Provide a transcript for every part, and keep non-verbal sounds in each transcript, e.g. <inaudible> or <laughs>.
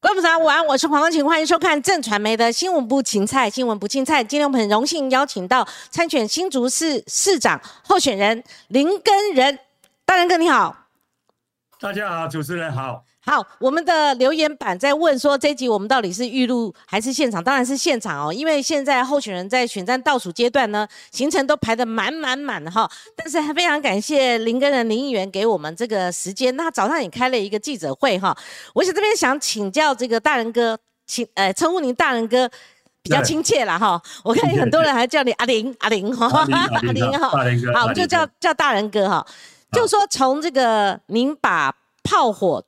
各位早午安，我是黄光晴，欢迎收看正传媒的新闻部芹菜新闻不芹菜。今天我们很荣幸邀请到参选新竹市市长候选人林根仁，大仁哥你好，大家好，主持人好。好，我们的留言板在问说，这集我们到底是预录还是现场？当然是现场哦，因为现在候选人在选战倒数阶段呢，行程都排得满满满哈。但是还非常感谢林根仁林议员给我们这个时间，那早上也开了一个记者会哈。我想这边想请教这个大人哥，请呃称呼您大人哥比较亲切啦哈。我看很多人还叫你阿林阿林哈，阿林哈，好，我们就叫叫大人哥哈。就说从这个您把炮火。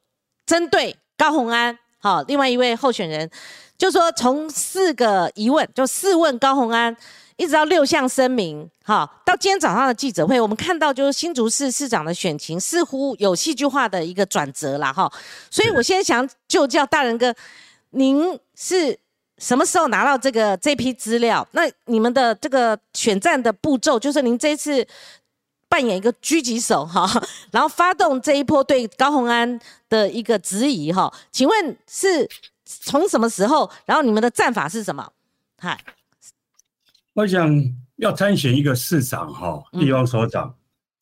针对高鸿安，好，另外一位候选人就说，从四个疑问，就四问高鸿安，一直到六项声明，好，到今天早上的记者会，我们看到就是新竹市市长的选情似乎有戏剧化的一个转折了，哈，所以我现在想就叫大人哥，您是什么时候拿到这个这批资料？那你们的这个选战的步骤，就是您这次。扮演一个狙击手哈，<laughs> 然后发动这一波对高鸿安的一个质疑哈，请问是从什么时候？然后你们的战法是什么？嗨，我想要参选一个市长哈，地方首长，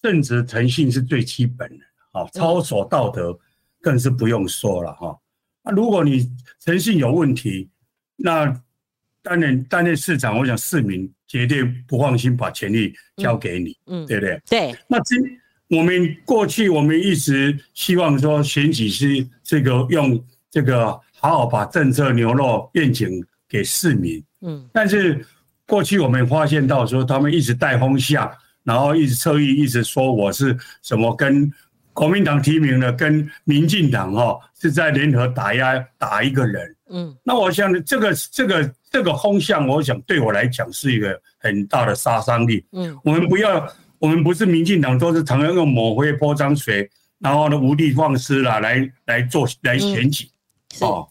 正直诚信是最基本的，好，操守道德更是不用说了哈。那如果你诚信有问题，那担任担任市长，我想市民。绝对不放心把权力交给你，嗯，对不对？对。那今我们过去我们一直希望说选举是这个用这个好好把政策牛肉愿景给市民，嗯。但是过去我们发现到说他们一直带风向，然后一直侧翼一直说我是什么跟国民党提名的，跟民进党哈是在联合打压打一个人，嗯。那我想这个这个。这个风向，我想对我来讲是一个很大的杀伤力。嗯，我们不要，我们不是民进党，都是常常用抹灰、泼脏水，然后呢无的放矢啦，来来做来选举。哦，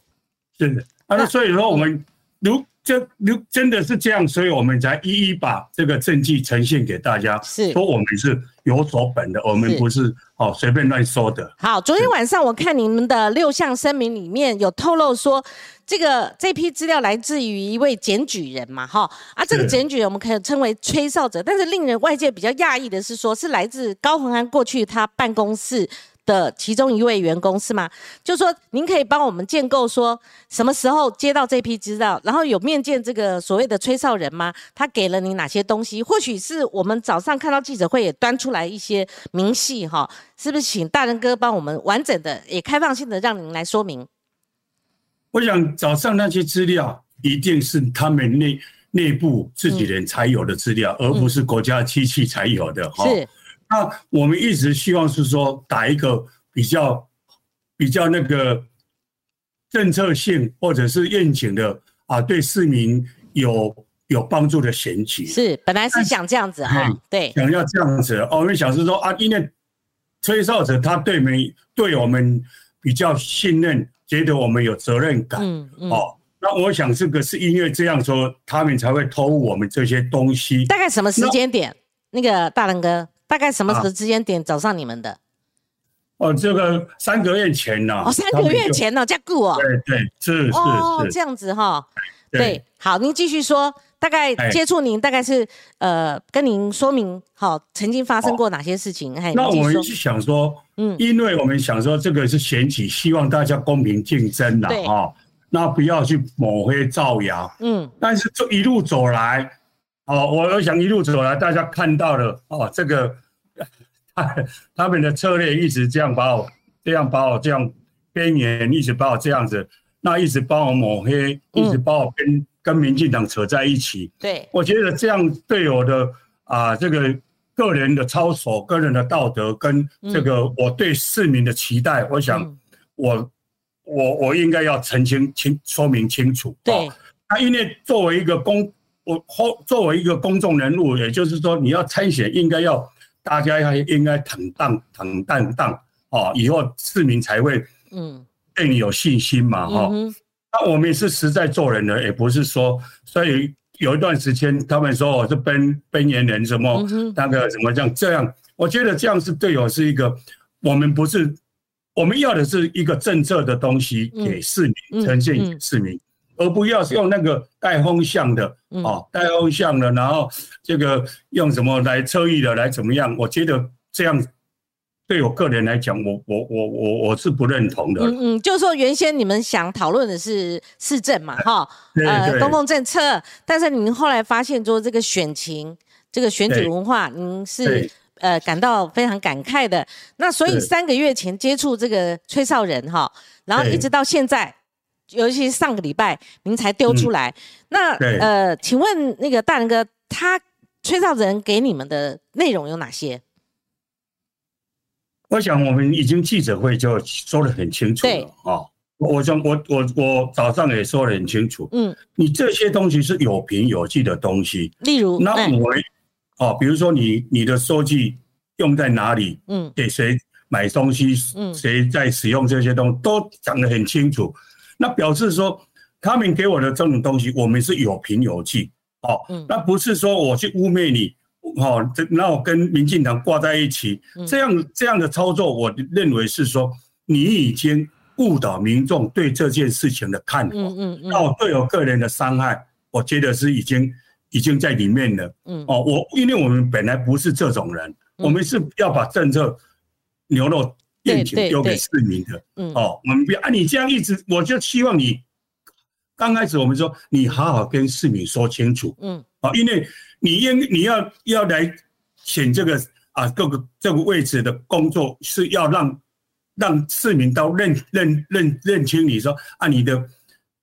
是的。啊，所以说我们如这如真的是这样，所以我们才一一把这个证据呈现给大家，是说我们是有所本的，我们不是哦随便乱说的。好，昨天晚上我看你们的六项声明里面有透露说。这个这批资料来自于一位检举人嘛，哈啊，这个检举人我们可以称为吹哨者，但是令人外界比较讶异的是，说是来自高鸿安过去他办公室的其中一位员工是吗？就说您可以帮我们建构说什么时候接到这批资料，然后有面见这个所谓的吹哨人吗？他给了你哪些东西？或许是我们早上看到记者会也端出来一些明细哈，是不是？请大人哥帮我们完整的也开放性的让您来说明。我想早上那些资料一定是他们内内部自己人才有的资料，而不是国家机器才有的哈。是。那我们一直希望是说打一个比较比较那个政策性或者是愿景的啊，对市民有有帮助的选举。是，本来是想这样子哈，对，想要这样子。哦我们想是说啊，因为吹哨者他对没对我们比较信任。觉得我们有责任感，嗯嗯，哦，那我想这个是因为这样说，他们才会偷我们这些东西。大概什么时间点？那个大人哥，大概什么时间点找上你们的？哦，这个三个月前呢？哦，三个月前呢，加固哦。对对，是是是，这样子哈。对，好，您继续说。大概接触您，大概是呃，跟您说明好，曾经发生过哪些事情？那我们是想说，嗯，因为我们想说这个是选举，希望大家公平竞争的哈，那不要去抹黑造谣，嗯。但是这一路走来，哦，我我想一路走来，大家看到了哦，这个 <laughs> 他他们的策略一直这样把我这样把我这样边缘，一直把我这样子，那一直帮我抹黑，一直把我跟。跟民进党扯在一起，对。我觉得这样对我的啊这个个人的操守、个人的道德跟这个我对市民的期待，我想我我我应该要澄清清说明清楚。对，那因为作为一个公我后作为一个公众人物，也就是说你要参选，应该要大家要应该坦荡坦荡荡哦，以后市民才会嗯。对你有信心嘛哈。那我们也是实在做人的，也不是说，所以有一段时间他们说我是边边缘人，什么那个什么这样这样，我觉得这样是对我是一个，我们不是我们要的是一个政策的东西给市民呈现给市民，而不要是用那个带风向的哦，带风向的，然后这个用什么来测翼的来怎么样？我觉得这样对我个人来讲，我我我我我是不认同的。嗯嗯，就是说原先你们想讨论的是市政嘛，哈，呃，公共政策，但是您后来发现说这个选情，这个选举文化，您是。呃，感到非常感慨的。那所以三个月前接触这个吹哨人哈，然后一直到现在，尤其是上个礼拜您才丢出来。那呃，请问那个大人哥，他吹哨人给你们的内容有哪些？我想我们已经记者会就说的很清楚了啊。我想我我我早上也说的很清楚。嗯，你这些东西是有凭有据的东西。例如，那我。哦，比如说你你的收据用在哪里？嗯，给谁买东西？嗯，谁在使用这些东西都讲得很清楚。那表示说，他们给我的这种东西，我们是有凭有据。哦，那不是说我去污蔑你，哦，这那我跟民进党挂在一起，这样这样的操作，我认为是说你已经误导民众对这件事情的看法。嗯嗯嗯，那我对我个人的伤害，我觉得是已经。已经在里面了，嗯，哦，我因为我们本来不是这种人，我们是要把政策牛肉宴请丢给市民的，嗯，哦，我们不要啊，你这样一直，我就希望你刚开始我们说，你好好跟市民说清楚，嗯，啊，因为你应你要要来选这个啊各个这个位置的工作是要让让市民都认认认认清你说啊你的。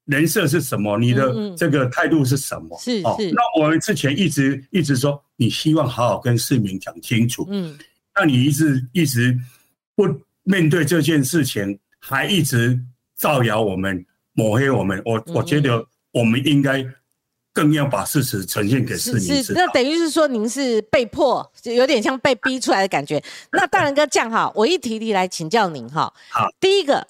人设是什么？你的这个态度是什么？是是。那我们之前一直一直说，你希望好好跟市民讲清楚。嗯。那你一直一直不面对这件事情，还一直造谣我们、抹黑我们。我我觉得我们应该更要把事实呈现给市民是，那等于是说，您是被迫，就有点像被逼出来的感觉。<laughs> 那大仁哥这样哈，我一提提来请教您哈。好。第一个，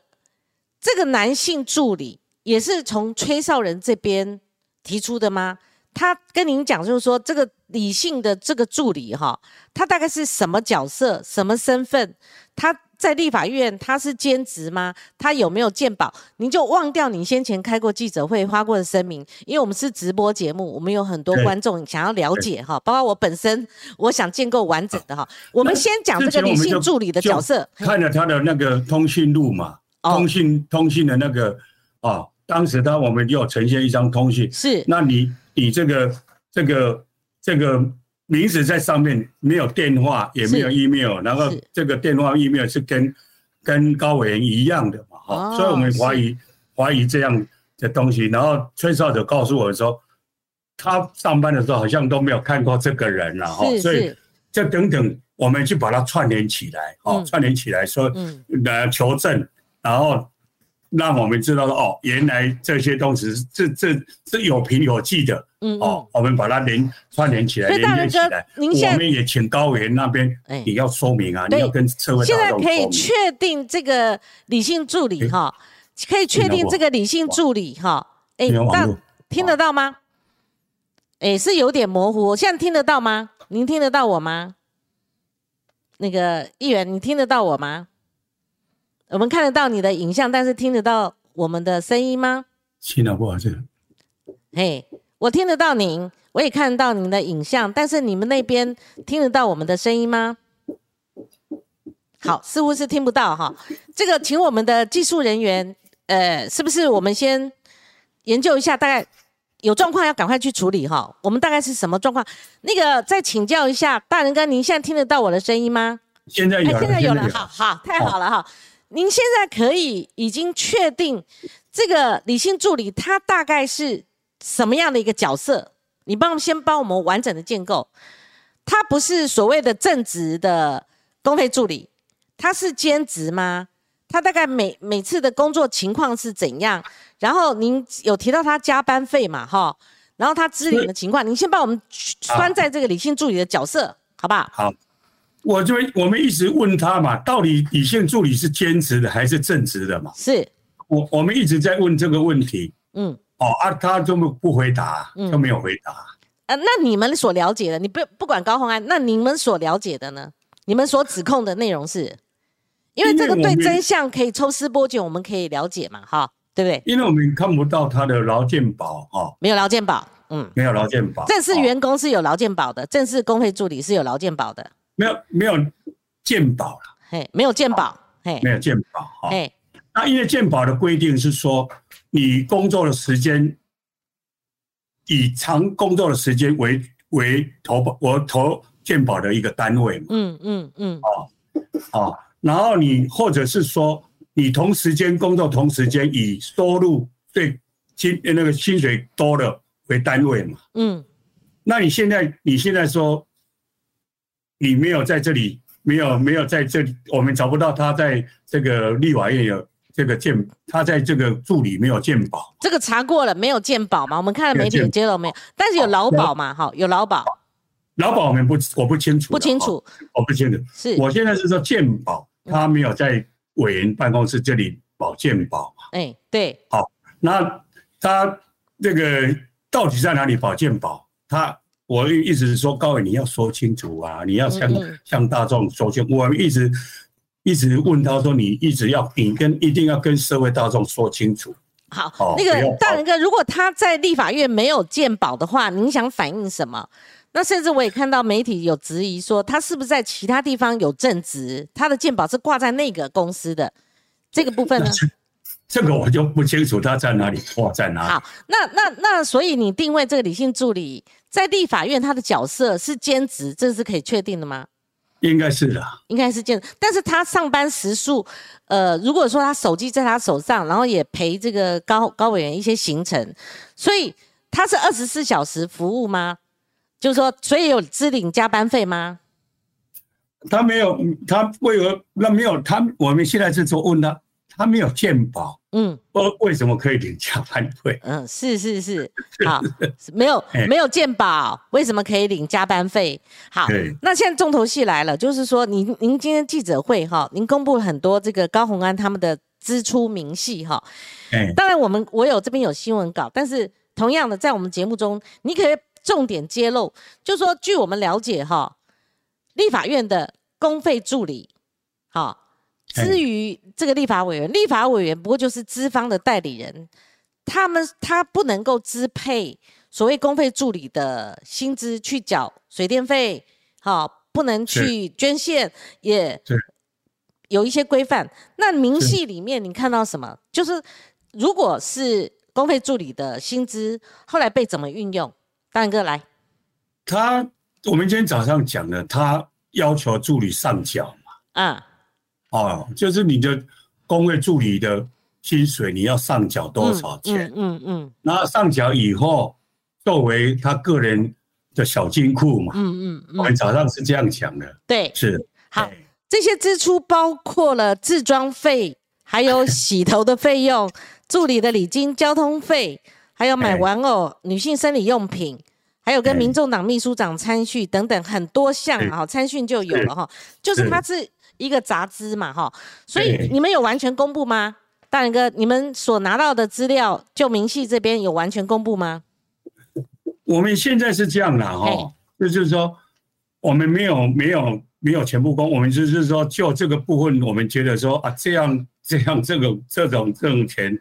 这个男性助理。也是从崔少仁这边提出的吗？他跟您讲，就是说这个理性的这个助理哈，他大概是什么角色、什么身份？他在立法院他是兼职吗？他有没有鉴保？您就忘掉你先前开过记者会发过的声明，因为我们是直播节目，我们有很多观众想要了解哈，包括我本身，我想建构完整的哈。我们先讲这个女性助理的角色，看了他的那个通讯录嘛，通讯通讯的那个啊。当时他我们有呈现一张通讯，是，那你你这个这个这个名字在上面没有电话也没有 email，然后这个电话 email 是跟跟高委员一样的嘛，哈，所以我们怀疑怀疑这样的东西，然后崔少者告诉我说，他上班的时候好像都没有看过这个人了，哈，所以这等等我们去把它串联起来，哦，串联起来说来求证，然后。让我们知道说哦，原来这些东西这这是有凭有据的，嗯哦，我们把它连串联起来，连接起来。我们也请高原那边也要说明啊，你要跟社会现在可以确定这个理性助理哈，可以确定这个理性助理哈，哎，但听得到吗？哎，是有点模糊，现在听得到吗？您听得到我吗？那个议员，你听得到我吗？我们看得到你的影像，但是听得到我们的声音吗？听得不好听。嘿，我听得到您，我也看得到您的影像，但是你们那边听得到我们的声音吗？好，似乎是听不到哈。这个，请我们的技术人员，呃，是不是我们先研究一下？大概有状况要赶快去处理哈。我们大概是什么状况？那个，再请教一下大人哥，您现在听得到我的声音吗？现在有，现在有了，好好，太好了哈。您现在可以已经确定这个理性助理他大概是什么样的一个角色？你帮我们先帮我们完整的建构。他不是所谓的正职的公费助理，他是兼职吗？他大概每每次的工作情况是怎样？然后您有提到他加班费嘛？哈，然后他支领的情况，您先帮我们穿在这个理性助理的角色，好不好？好。我就我们一直问他嘛，到底理性助理是兼职的还是正职的嘛？是，我我们一直在问这个问题。嗯，哦啊，他就不回答，就没有回答。呃，那你们所了解的，你不不管高洪安，那你们所了解的呢？你们所指控的内容是？因为这个对真相可以抽丝剥茧，我们可以了解嘛，哈，对不对？因为我们看不到他的劳健保哈，没有劳健保，嗯，没有劳健保，正式哦员工是有劳健保的，正式工会助理是有劳健保的，没有没有鉴保了，嘿，没有鉴保，嘿，没有鉴保哈。嘿，那因为鉴保的规定是说，你工作的时间以长工作的时间为为投保我投鉴保的一个单位嘛，嗯嗯嗯，啊，然后你或者是说你同时间工作同时间以收入最薪那个薪水多的为单位嘛，嗯，那你现在你现在说你没有在这里，没有没有在这里，我们找不到他在这个立法院有这个鉴，他在这个助理没有鉴保，这个查过了，没有鉴保嘛？我们看了媒体没有健也揭露没有，但是有劳保嘛，哈，有劳保，劳保我们不我不清楚，不清，楚，我不清楚。是，我现在是说鉴保，他没有在委员办公室这里保鉴保嘛，哎，对，好那他这个到底在哪里保鉴保？他我一直说高伟，你要说清楚啊，你要向向大众说清。我们一直一直问他说，你一直要你跟一定要跟社会大众说清楚。好，哦那个大人哥，如果他在立法院没有鉴保的话，您想反映什么？那甚至我也看到媒体有质疑说，他是不是在其他地方有正职，他的鉴保是挂在那个公司的这个部分呢？这个我就不清楚他在哪里挂在哪里。好，那那那，所以你定位这个理性助理在立法院他的角色是兼职，这是可以确定的吗？应该是的，应该是兼职，但是他上班时数，呃，如果说他手机在他手上，然后也陪这个高高委员一些行程，所以他是二十四小时服务吗？就是说，所以有支领加班费吗？他没有，他为何那没有他？我们现在是做问他，他没有健保，嗯。为为什么可以领加班费？嗯，是是是，<laughs> 好，没有哎没有健保，为什么可以领加班费？好，那现在重头戏来了，就是说您您今天记者会哈，您公布了很多这个高鸿安他们的支出明细哈，哎，当然，我们我有这边有新闻稿，但是同样的，在我们节目中，你可以重点揭露，就说据我们了解哈，立法院的公费助理，哈，哎至于这个立法委员，立法委员不过就是资方的代理人，他们他不能够支配所谓公费助理的薪资去缴水电费，好，不能去捐献，也是。有一些规范。那明细里面你看到什么？就是如果是公费助理的薪资，后来被怎么运用？大仁哥来，他我们今天早上讲的，他要求助理上缴嘛，啊，哦，就是你的工会助理的薪水你要上缴多少钱？嗯嗯嗯。那上缴以后，作为他个人的小金库嘛，嗯嗯嗯，我们早上是这样讲的，对，是好哎。这些支出包括了自装费，还有洗头的费用、<laughs> 助理的礼金、交通费，还有买哎玩偶、女性生理用品，还有跟哎。民众党秘书长参叙等等很多项啊，哈参训就有了哈，就是。他是一个杂资嘛哈，所以你们有完全公布吗？大仁哥，你们所拿到的资料，就明细这边有完全公布吗？我们现在是这样啦，哎哈，这就是说，我们没有没有没有全部公，我们就是说，就这个部分，我们觉得说啊，这样这样这个这种这种钱，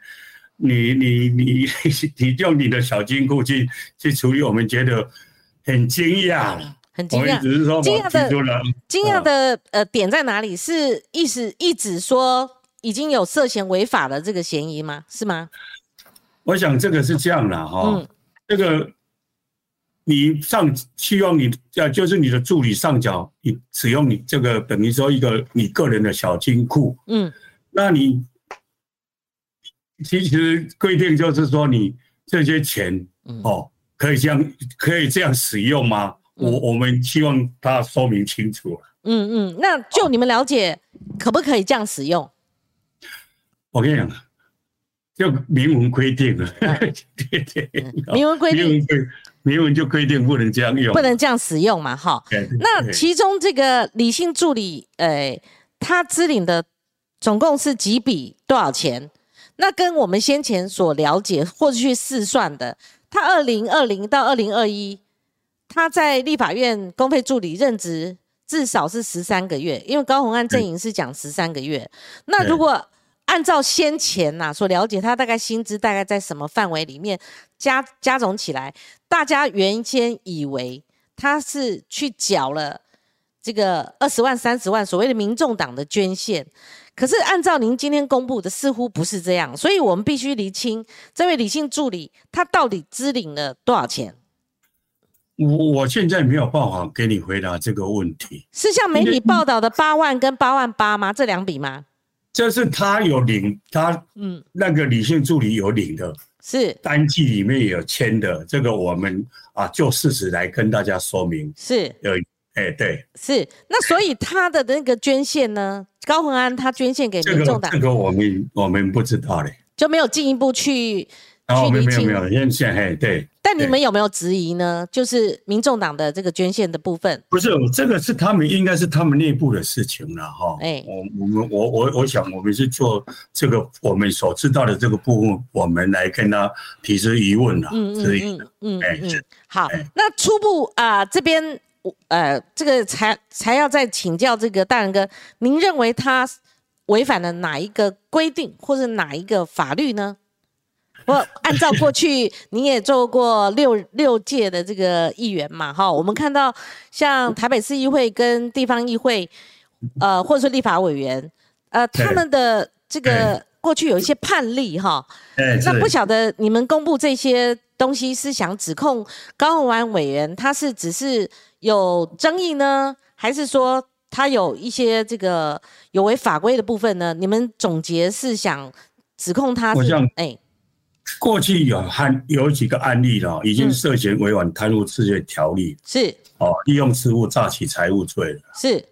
你你你你用你的小金库去去处理，我们觉得很惊讶了。很惊讶，惊讶的惊讶的呃点在哪里？是意思一直说已经有涉嫌违法的这个嫌疑吗？是吗？我想这个是这样的，哈嗯，这个你上希望你呃就是你的助理上缴，你使用你这个等于说一个你个人的小金库，嗯那你其实规定就是说你这些钱嗯哦可以这样可以这样使用吗？我嗯我们希望他说明清楚。嗯嗯。那就你们了解，可不可以这样使用？我跟你讲，就明文规定了，嗯 <laughs> 对对，明文规定明文就规定不能这样用，不能这样使用嘛？哈。那其中这个理性助理，呃，他支领的总共是几笔多少钱？那跟我们先前所了解或者去试算的，他二零二零到二零二一，他在立法院公费助理任职至少是十三个月，因为高鸿安阵营是讲十三个月。那如果按照先前呐所了解，他大概薪资大概在什么范围里面加加总起来，大家原先以为他是去缴了这个二十万、三十万所谓的民众党的捐献，可是按照您今天公布的，似乎不是这样，所以我们必须厘清这位理性助理他到底支领了多少钱。我我现在没有办法给你回答这个问题，是像媒体报道的八万跟八万八吗？这两笔吗？这是他有领，他嗯，那个理性助理有领的，是单季里面有签的，这个我们啊就事实来跟大家说明。是，有，哎，对，是。那所以他的那个捐献呢？高恒安他捐献给民众党，这个我们我们不知道嘞，就没有进一步去。哦，没有没有没有，现在嘿对。但你们有没有质疑呢？就是民众党的这个捐献的部分，不是这个是他们应该是他们内部的事情了哈。哎，我我们我我我想我们是做这个我们所知道的这个部分，我们来跟他提出疑问了。嗯嗯嗯嗯，哎好，那初步啊这边呃这个才才要再请教这个大人哥，您认为他违反了哪一个规定或者哪一个法律呢？不，按照过去，你也做过六六届的这个议员嘛，哈，我们看到像台北市议会跟地方议会，呃，或者说立法委员，呃，他们的这个过去有一些判例，哈，那不晓得你们公布这些东西是想指控高鸿安委员他是只是有争议呢，还是说他有一些这个有违法规的部分呢？你们总结是想指控他是哎。过去有案有几个案例了，已经涉嫌违反贪污治罪条例，是。哦，利用职务诈取财物罪了，是，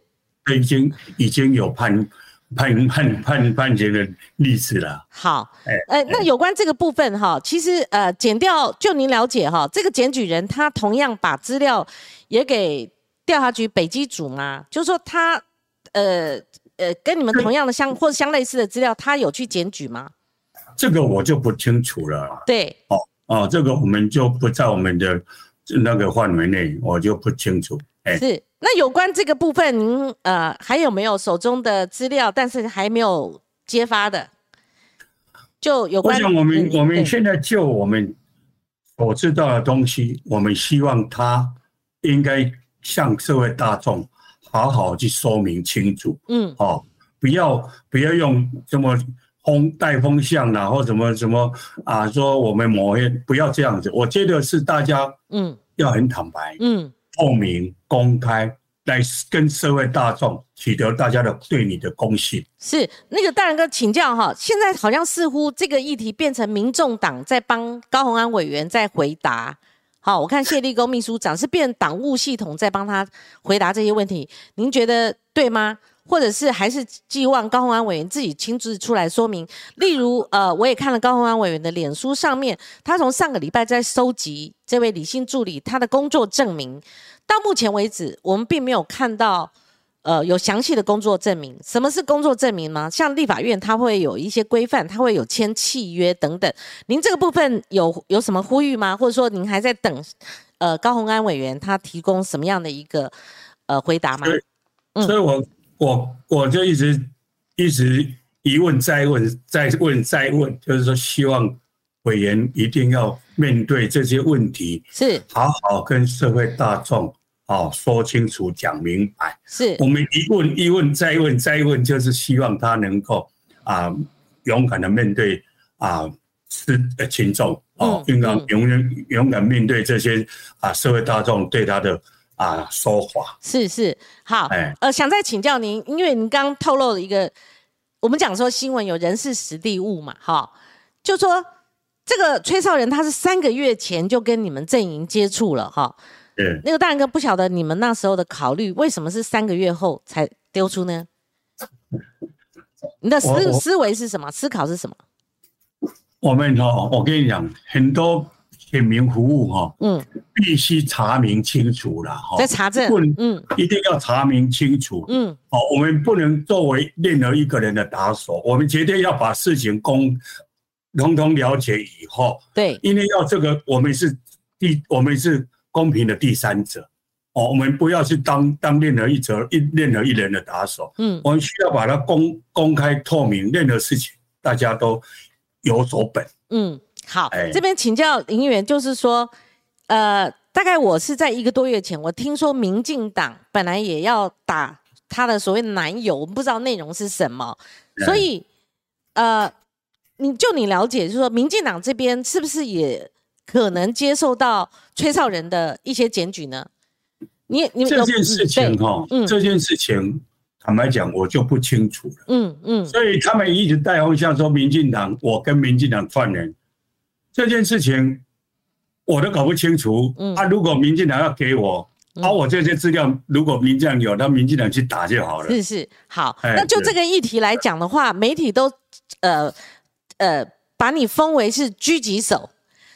已经已经有判判判判判决的例子了。好，哎哎，那有关这个部分哈，其实呃，检调就您了解哈，这个检举人他同样把资料也给调查局北基组吗？就是说他呃呃，跟你们同样的相或相类似的资料，他有去检举吗？这个我就不清楚了。对，哦哦，这个我们就不在我们的那个范围内，我就不清楚。哎，是。那有关这个部分，您呃还有没有手中的资料？但是还没有揭发的，就有关。我想我们我们现在就我们所知道的东西，我们希望他应该向社会大众好好去说明清楚。嗯，哦，不要不要用这么。风带风向啦，或什么什么啊？说我们抹黑，不要这样子。我觉得是大家嗯，要很坦白，嗯，透明公开来跟社会大众取得大家的对你的公信。是那个大人哥请教哈，现在好像似乎这个议题变成民众党在帮高鸿安委员在回答。好，我看谢立功秘书长是变党务系统在帮他回答这些问题，您觉得对吗？或者是还是寄望高鸿安委员自己亲自出来说明。例如，呃，我也看了高鸿安委员的脸书上面，他从上个礼拜在收集这位理性助理他的工作证明。到目前为止，我们并没有看到，呃，有详细的工作证明。什么是工作证明吗？像立法院，它会有一些规范，它会有签契约等等。您这个部分有有什么呼吁吗？或者说，您还在等，呃，高鸿安委员他提供什么样的一个呃回答吗？所以我。我我就一直一直一问再问再问再问，就是说希望委员一定要面对这些问题，是好好跟社会大众哦说清楚讲明白。是我们一问一问再问再问，就是希望他能够啊勇敢的面对啊是呃群众哦，勇敢勇勇勇敢面对这些啊社会大众对他的。啊，说话是是好，呃，想再请教您，因为您刚刚透露了一个，我们讲说新闻有人事实地物嘛，哈，就说这个崔少仁他是三个月前就跟你们阵营接触了，哈，嗯，那个大仁哥不晓得你们那时候的考虑，为什么是三个月后才丢出呢？你的思思维是什么？思考是什么？我们哦，我跟你讲很多。选民服务哈，嗯，必须查明清楚了哈，在查证，嗯，一定要查明清楚，嗯，哦，我们不能作为任何一个人的打手，我们绝对要把事情公，通通了解以后，对，因为要这个，我们是第，我们是公平的第三者，哦，我们不要去当当任何一则一任何一人的打手，嗯，我们需要把它公公开透明，任何事情大家都有所本。嗯，好，这边请教林议员，就是说，呃，大概我是在一个多月前，我听说民进党本来也要打他的所谓男友，我们不知道内容是什么，所以，呃。你就你了解，就是说，民进党这边是不是也可能接受到崔少仁的一些检举呢？你你这件事情哈，嗯这件事情坦白讲，我就不清楚了。嗯嗯，所以他们一直带风向说民进党，我跟民进党串联这件事情，我都搞不清楚。嗯，啊，如果民进党要给我，啊，我这些资料，如果民进党有，那民进党去打就好了。是是，好，那就这个议题来讲的话，媒体都呃。呃，把你封为是狙击手，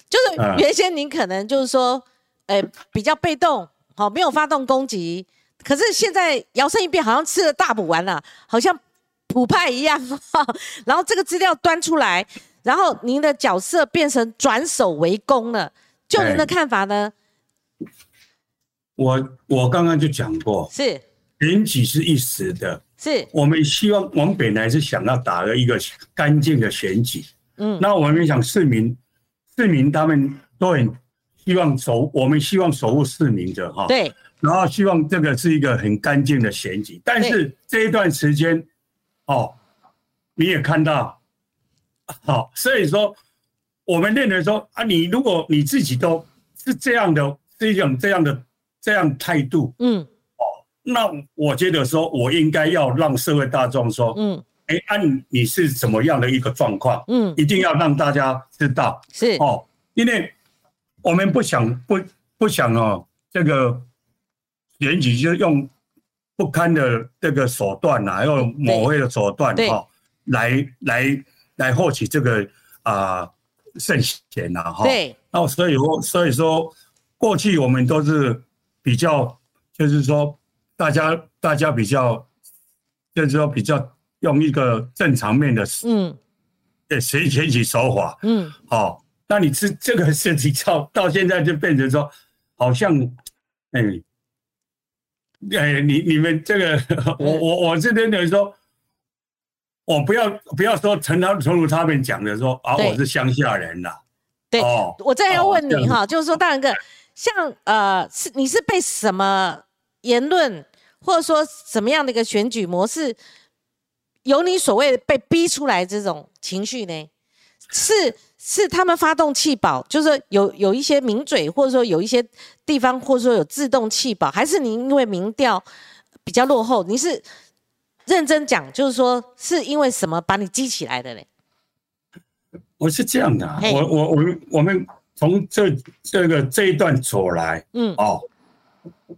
就是原先您可能就是说，呃，比较被动，好，没有发动攻击。可是现在摇身一变，好像吃了大补丸了，好像普派一样。然后这个资料端出来，然后您的角色变成转守为攻了。就您的看法呢？我我刚刚就讲过，是。选举是一时的。是。我们希望，我们本来是想要打了一个干净的选举，嗯，那我们想市民，市民他们都很希望守，我们希望守护市民的哈，对，然后希望这个是一个很干净的选举，但是这一段时间，哦，你也看到，好，所以说我们认为说啊，你如果你自己都是这样的，是一种这样的这样态度，嗯。哦那我觉得说，我应该要让社会大众说，嗯，哎，按你是怎么样的一个状况，嗯，一定要让大家知道，是。哦，因为我们不想不不想哦，这个选举就用不堪的这个手段呐，用抹黑的手段哈，来来来获取这个啊圣贤呐，哈，对，那所以说所以说过去我们都是比较就是说。大家大家比较，就是说比较用一个正常面的，嗯，对，谁选举手法，嗯，好，那你是这个事情到到现在就变成说，好像，哎，哎，你你们这个，<laughs> 我我我这边等于说，我不要不要说陈他陈如他们讲的说啊，我是乡下人呐，对，我再要问你哈，就是说大仁哥，像呃，是你是被什么？言论或者说什么样的一个选举模式，有你所谓被逼出来这种情绪呢？是是他们发动气保，就是有有一些名嘴，或者说有一些地方，或者说有自动气保，还是你因为民调比较落后？你是认真讲，就是说是因为什么把你激起来的嘞？我是这样的，我我我们我们从这这个这一段走来，嗯哦。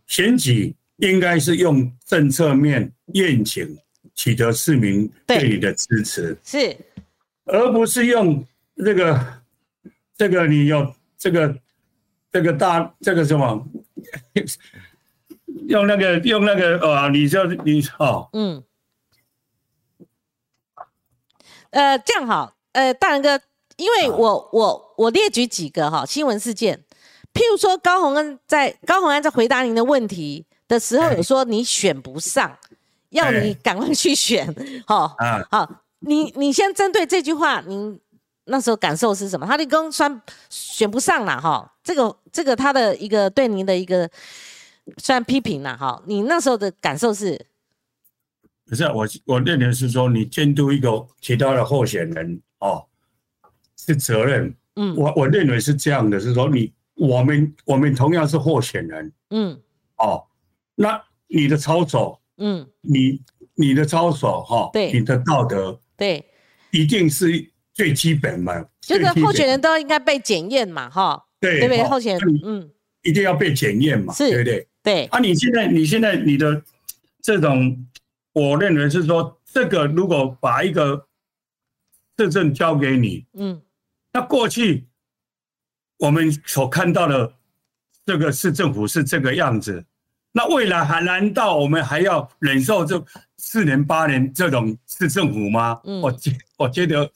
选举应该是用政策面宴请取得市民对你的支持，是，而不是用这个这个你有这个这个大这个什么，<laughs> 用那个用那个啊，你就你哦，嗯，呃，这样好，呃，大仁哥，因为我我我列举几个哈新闻事件。譬如说高鸿安在高鸿安在回答您的问题的时候，有说你选不上，要你赶快去选，好，好，你你先针对这句话，您那时候感受是什么？他的公算选不上了，哈，这个这个他的一个对您的一个算批评了，哈，你那时候的感受是？不是我我认为是说，你监督一个其他的候选人，哦，是责任，嗯，我我认为是这样的，是说你。我们我们同样是候选人，嗯，哦，那你的操守，嗯，你你的操守哈，对，你的道德，对，一定是最基本嘛，就是候选人都应该被检验嘛，哈，对，对不对？候选人，嗯，一定要被检验嘛，对不对？对。啊，你现在你现在你的这种，我认为是说，这个如果把一个市政交给你，嗯，那过去。我们所看到的这个市政府是这个样子，那未来还难道我们还要忍受这四年八年这种市政府吗？我觉我觉得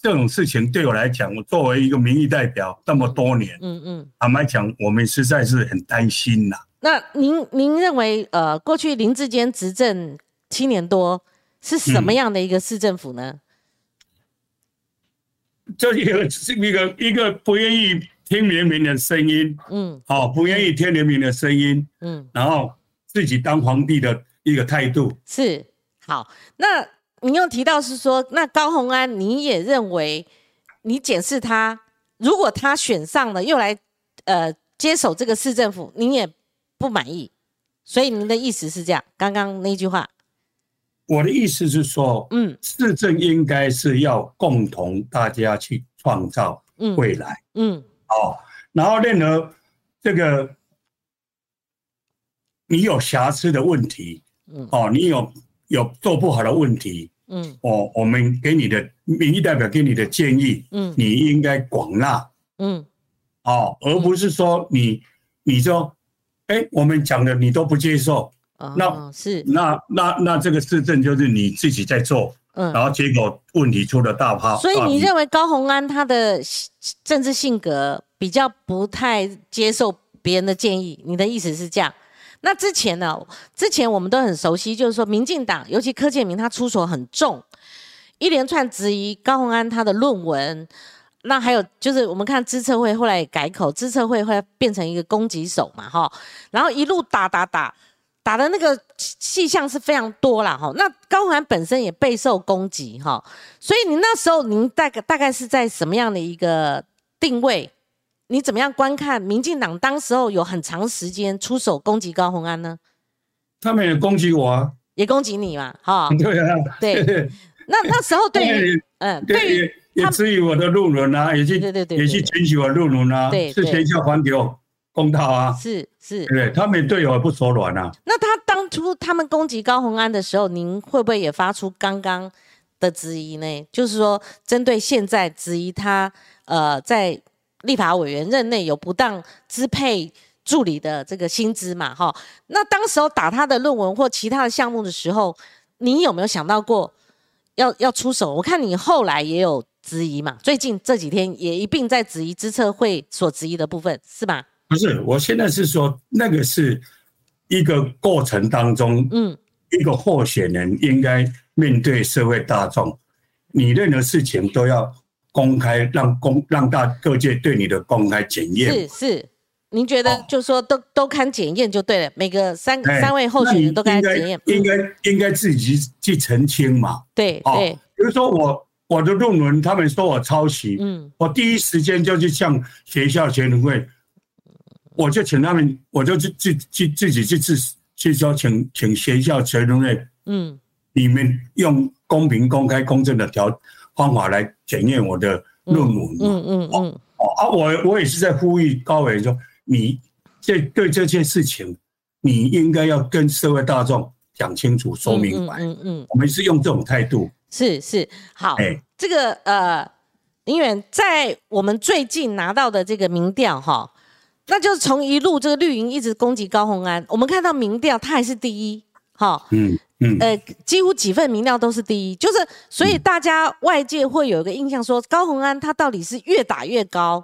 这种事情对我来讲，我作为一个民意代表这么多年，嗯嗯，坦白讲，我们实在是很担心呐。那您您认为呃，过去林志坚执政七年多是什么样的一个市政府呢？这一个是一个一个不愿意听人民的声音，嗯，好，不愿意听人民的声音，嗯，然后自己当皇帝的一个态度是好。那你又提到是说，那高鸿安，你也认为你检视他，如果他选上了又来呃接手这个市政府，你也不满意，所以您的意思是这样？刚刚那句话。我的意思是说，嗯，市政应该是要共同大家去创造未来，嗯，哦，然后任何这个你有瑕疵的问题，嗯，哦，你有有做不好的问题，嗯，哦，我们给你的民意代表给你的建议，嗯，你应该广纳，嗯，哦，而不是说你你说，哎，我们讲的你都不接受。那是那那那这个市政就是你自己在做，嗯，然后结果问题出了大泡。所以你认为高鸿安他的政治性格比较不太接受别人的建议？你的意思是这样？那之前呢？之前我们都很熟悉，就是说民进党，尤其柯建明他出手很重，一连串质疑高鸿安他的论文。那还有就是我们看知策会后来改口，知策会后来变成一个攻击手嘛，哈，然后一路打打打。打的那个气象是非常多啦哈，那高环本身也备受攻击哈，所以你那时候您大概大概是在什么样的一个定位？你怎么样观看民进党当时候有很长时间出手攻击高鸿安呢？他们也攻击我啊，也攻击你嘛，<laughs> 哈，对啊，对，那那时候对于嗯，对于也质疑我的论文啊，也去对对对，也去检举我论文啊，对，是学校还给我。公道啊，是是，对，他们队友也不手软啊。那他当初他们攻击高鸿安的时候，您会不会也发出刚刚的质疑呢？就是说，针对现在质疑他，呃，在立法委员任内有不当支配助理的这个薪资嘛？哈，那当时候打他的论文或其他的项目的时候，你有没有想到过要要出手？我看你后来也有质疑嘛，最近这几天也一并在质疑资策会所质疑的部分，是吧？不是，我现在是说，那个是一个过程当中，嗯，一个候选人应该面对社会大众，你任何事情都要公开，让公让大各界对你的公开检验。是是，您觉得就说都都看检验就对了，每个三三位候选人都该检验，应该应该自己去澄清嘛。对对，比如说我我的论文，他们说我抄袭，嗯，我第一时间就去向学校学生会。我就请他们，我就自自自自己去自去说，请请学校学生会，嗯，你们用公平、公开、公正的条方法来检验我的论文，嗯嗯嗯，哦啊，我我也是在呼吁高委说，你这对这件事情，你应该要跟社会大众讲清楚、说明白，嗯嗯，我们是用这种态度，是是。好，哎，这个呃，林远在我们最近拿到的这个民调哈。那就是从一路这个绿营一直攻击高鸿安，我们看到民调他还是第一，哈，嗯嗯，呃，几乎几份民调都是第一，就是所以大家外界会有一个印象说高鸿安他到底是越打越高，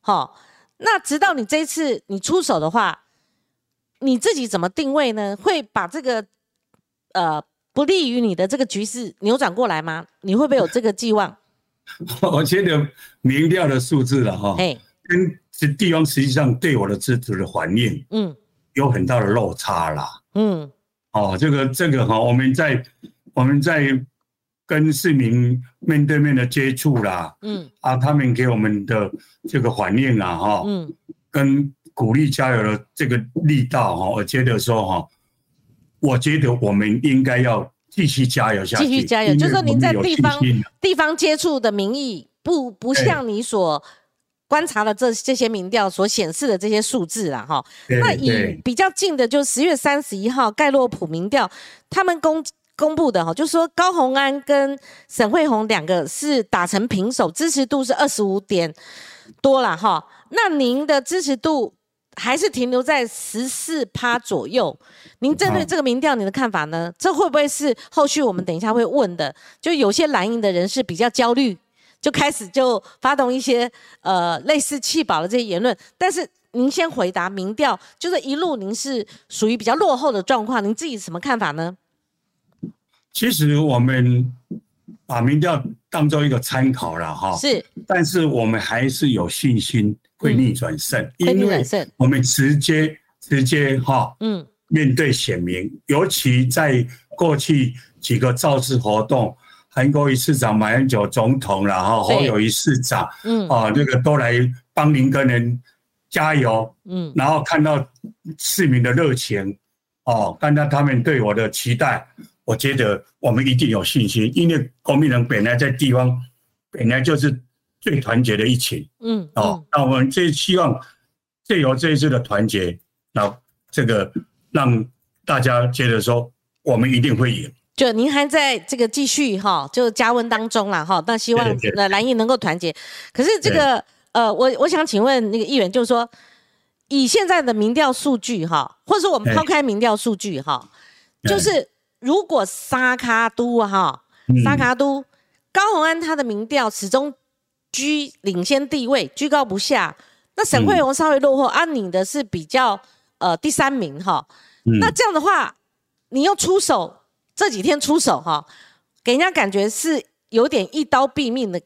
哈，那直到你这一次你出手的话，你自己怎么定位呢？会把这个呃不利于你的这个局势扭转过来吗？你会不会有这个寄望？<laughs> 我觉得民调的数字了哈，跟。是地方实际上对我的支持的反应，嗯，有很大的落差啦，嗯，哦，这个这个哈，我们在我们在跟市民面对面的接触啦，嗯，啊，他们给我们的这个反应啊，哈，嗯，跟鼓励加油的这个力道哈，我觉得说哈，我觉得我们应该要继续加油下去，继续加油，就是说您在地方地方接触的民意不不像你所。观察了这这些民调所显示的这些数字啦，哈，那以比较近的，就十月三十一号盖洛普民调，他们公公布的哈，就说高鸿安跟沈惠红两个是打成平手，支持度是二十五点多了哈。那您的支持度还是停留在十四趴左右。您针对这个民调，您的看法呢？这会不会是后续我们等一下会问的？就有些蓝营的人是比较焦虑。就开始就发动一些呃类似弃保的这些言论，但是您先回答民调，就是一路您是属于比较落后的状况，您自己什么看法呢？其实我们把民调当做一个参考了哈，是，但是我们还是有信心会逆转胜，因为我们直接直接哈，嗯，面对选民，尤其在过去几个造势活动，韩国瑜市长、马英九总统然后侯友谊市长，嗯，啊，那个都来帮林根人加油，嗯，然后看到市民的热情，哦，看到他们对我的期待。我觉得我们一定有信心，因为国民党本来在地方本来就是最团结的一群，嗯，哦，那我们最希望借由这一次的团结，那这个让大家觉得说我们一定会赢。就您还在这个继续哈，就加温当中了哈，那希望呃蓝营能够团结。可是这个呃，我我想请问那个议员，就是说以现在的民调数据哈，或者说我们抛开民调数据哈，就是。如果沙卡都哈，沙卡都高鸿安他的民调始终居领先地位，居高不下。那沈惠荣稍微落后，啊，你的是比较呃第三名哈。那这样的话，你又出手这几天出手哈，给人家感觉是有点一刀毙命的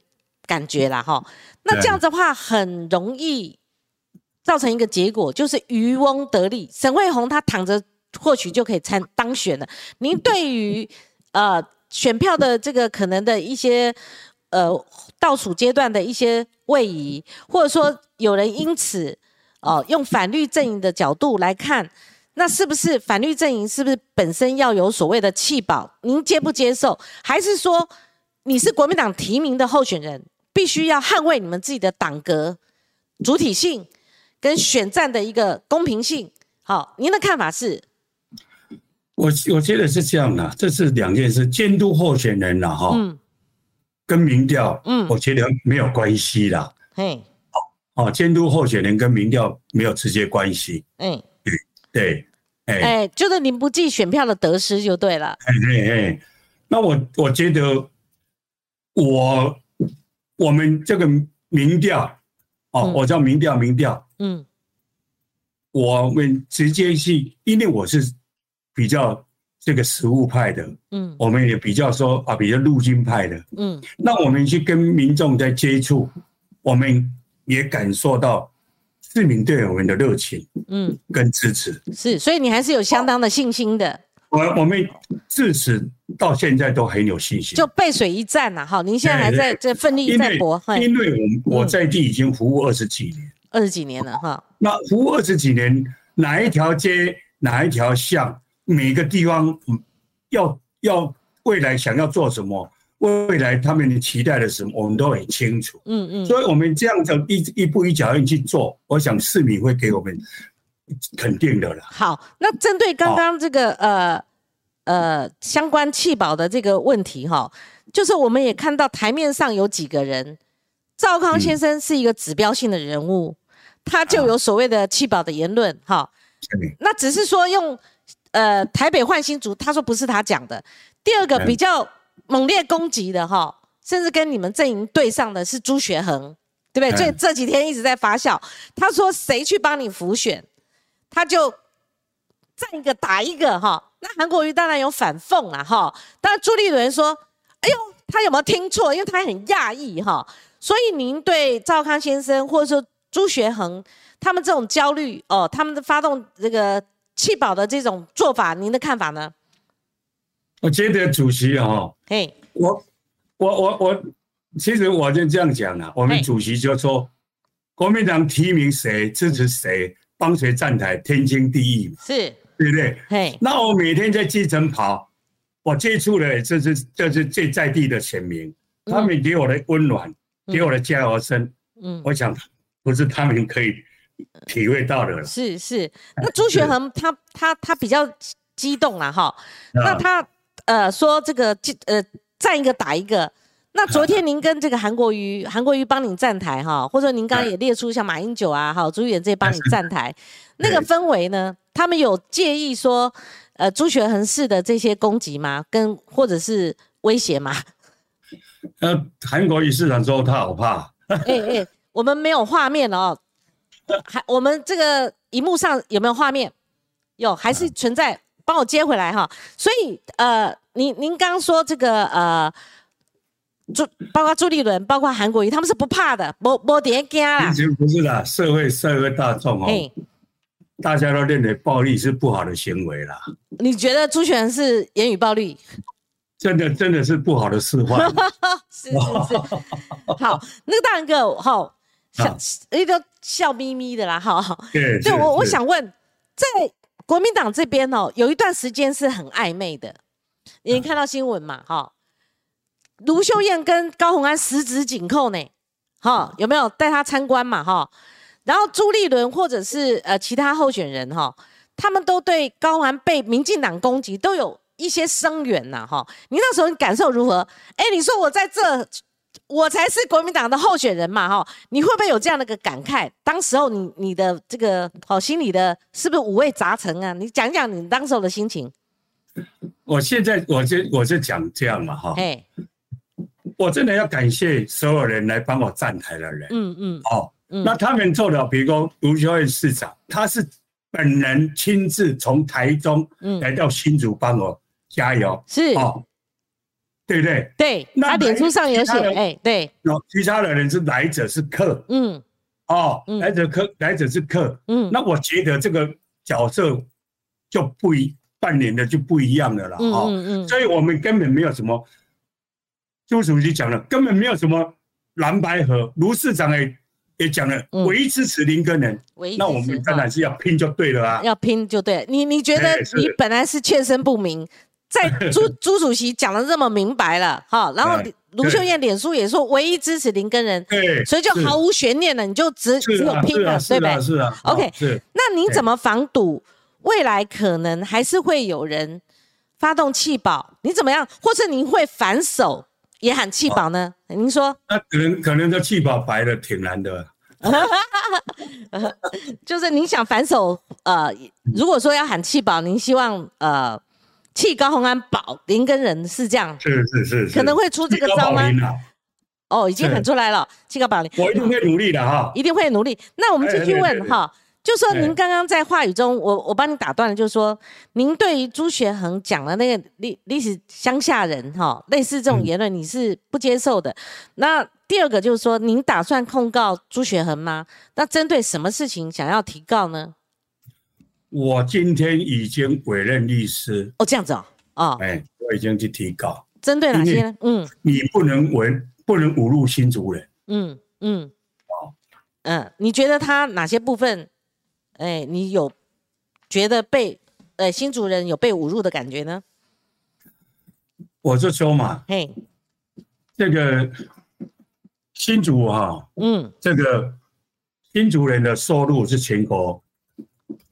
感觉啦哈。那这样子的话，很容易造成一个结果，就是渔翁得利。沈惠宏他躺着。或许就可以参当选了。您对于呃选票的这个可能的一些呃倒数阶段的一些位移，或者说有人因此哦用反绿阵营的角度来看，那是不是反律阵营是不是本身要有所谓的弃保？您接不接受？还是说你是国民党提名的候选人，必须要捍卫你们自己的党格主体性跟选战的一个公平性？好，您的看法是？我我觉得是这样的，这是两件事，监督候选人了哈，跟民调，嗯，我觉得没有关系啦。嘿，哦，监督候选人跟民调没有直接关系。嗯，对对，哎哎，就是您不计选票的得失就对了。哎哎哎，那我我觉得我我们这个民调，哦，我叫民调民调，嗯，我们直接去，因为我是。比较这个实物派的，嗯，我们也比较说啊，比较陆军派的，嗯，那我们去跟民众在接触，我们也感受到市民对我们的热情，嗯，跟支持，是，所以你还是有相当的信心的。我我们至此到现在都很有信心，就背水一战呐，哈，您现在还在这奋力在搏，因为我我在地已经服务二十几年，二十几年了哈。那服务二十几年，哪一条街，哪一条巷？每个地方要要未来想要做什么，未来他们的期待的什么，我们都很清楚。嗯嗯，所以我们这样子一一步一脚印去做，我想市民会给我们肯定的了。好，那针对刚刚这个呃呃相关弃保的这个问题哈，就是我们也看到台面上有几个人，赵康先生是一个指标性的人物，他就有所谓的弃保的言论哈。那只是说用。呃，台北换新竹，他说不是他讲的。第二个比较猛烈攻击的哈，甚至跟你们阵营对上的是朱学恒，对不对？这这几天一直在发酵。他说谁去帮你辅选，他就站一个打一个哈。那韩国瑜当然有反讽了哈。当然朱立伦说：“哎呦，他有没有听错？因为他很讶异哈。”所以您对赵康先生或者说朱学恒他们这种焦虑哦，他们的发动这个。弃保的这种做法，您的看法呢？我觉得主席哈，嘿，我我我我，其实我就这样讲了。我们主席就说，国民党提名谁支持谁，帮谁站台，天经地义嘛，是，对不对？嘿，那我每天在基层跑，我接触的这是这是最在地的选民，他们给我的温暖，给我的加油声，嗯，我想不是他们可以。体会到的是是，那朱学恒他他他比较激动了哈，那他呃说这个呃站一个打一个，那昨天您跟这个韩国瑜 <laughs> 韩国瑜帮你站台哈，或者您刚刚也列出像马英九啊哈朱远这些帮你站台，那个氛围呢，他们有介意说呃朱学恒式的这些攻击吗？跟或者是威胁吗？<laughs> 呃，韩国瑜市长说他好怕，<laughs> 哎哎，我们没有画面哦。还我们这个荧幕上有没有画面？有，还是存在？帮我接回来哈。所以呃，您您刚刚说这个呃，朱包括朱立伦，包括韩国瑜，他们是不怕的，不不点惊啦。其实不是啦，社会社会大众哦，大家都认为暴力是不好的行为啦。你觉得朱权是言语暴力？真的真的是不好的示范。<laughs> 是是是。好，那个大人哥好。笑，一都笑眯眯的啦，哈。对，对我我想问，在国民党这边哦，有一段时间是很暧昧的，你看到新闻嘛，哈？卢秀燕跟高鸿安十指紧扣呢，哈，有没有带他参观嘛，哈？然后朱立伦或者是呃其他候选人哈，他们都对高鸿安被民进党攻击都有一些声援呐，哈。你那时候你感受如何？哎，你说我在这。我才是国民党的候选人嘛，哈，你会不会有这样的个感慨？当时候你你的这个好心里的是不是五味杂陈啊？你讲讲你当时候的心情。我现在我就我就讲这样嘛，哈，哎，我真的要感谢所有人来帮我站台的人，嗯嗯，哦，那他们做的，比如说卢秀燕市长，他是本人亲自从台中来到新竹帮我加油，是哦。对不对？对，他脸书上有写，哎，对。那其他的人是来者是客，嗯，哦，来者客，来者是客，嗯。那我觉得这个角色就不一扮演的就不一样的了，哦，嗯嗯。所以我们根本没有什么，朱主席讲了，根本没有什么蓝白河。卢市长也也讲了，唯一支持林根人，那我们当然是要拼就对了啊，要拼就对。你你觉得你本来是欠身不明？在朱 <laughs> 朱主席讲的这么明白了，哈，然后卢秀燕脸书也说唯一支持林根人，对，所以就毫无悬念了，你就只只有拼了，对不对？是啊，OK，是。那你怎么防堵未来可能还是会有人发动弃保？你怎么样？或是您会反手也喊弃保呢？您说？那可能可能这弃保白的挺难的，<laughs> 就是您想反手，呃，如果说要喊弃保，您希望呃。弃高鸿安保林根人是这样，是是是，可能会出这个招吗？哦，已经喊出来了，气高保林，我一定会努力的哈，一定会努力。那我们继续问哈，就说您刚刚在话语中，我我帮你打断了，就是说您对于朱学恒讲的那个历历史乡下人哈，类似这种言论，你是不接受的。那第二个就是说，您打算控告朱学恒吗？那针对什么事情想要提告呢？我今天已经委任律师哦，这样子哦，哦，哎，我已经去提告，针对哪些呢？嗯，你不能闻，不能侮辱新族人。嗯嗯，哦，嗯，你觉得他哪些部分，哎，你有觉得被，呃，新族人有被侮辱的感觉呢？我就说嘛，嘿，这个新族哈，嗯，这个新族人的收入是全国。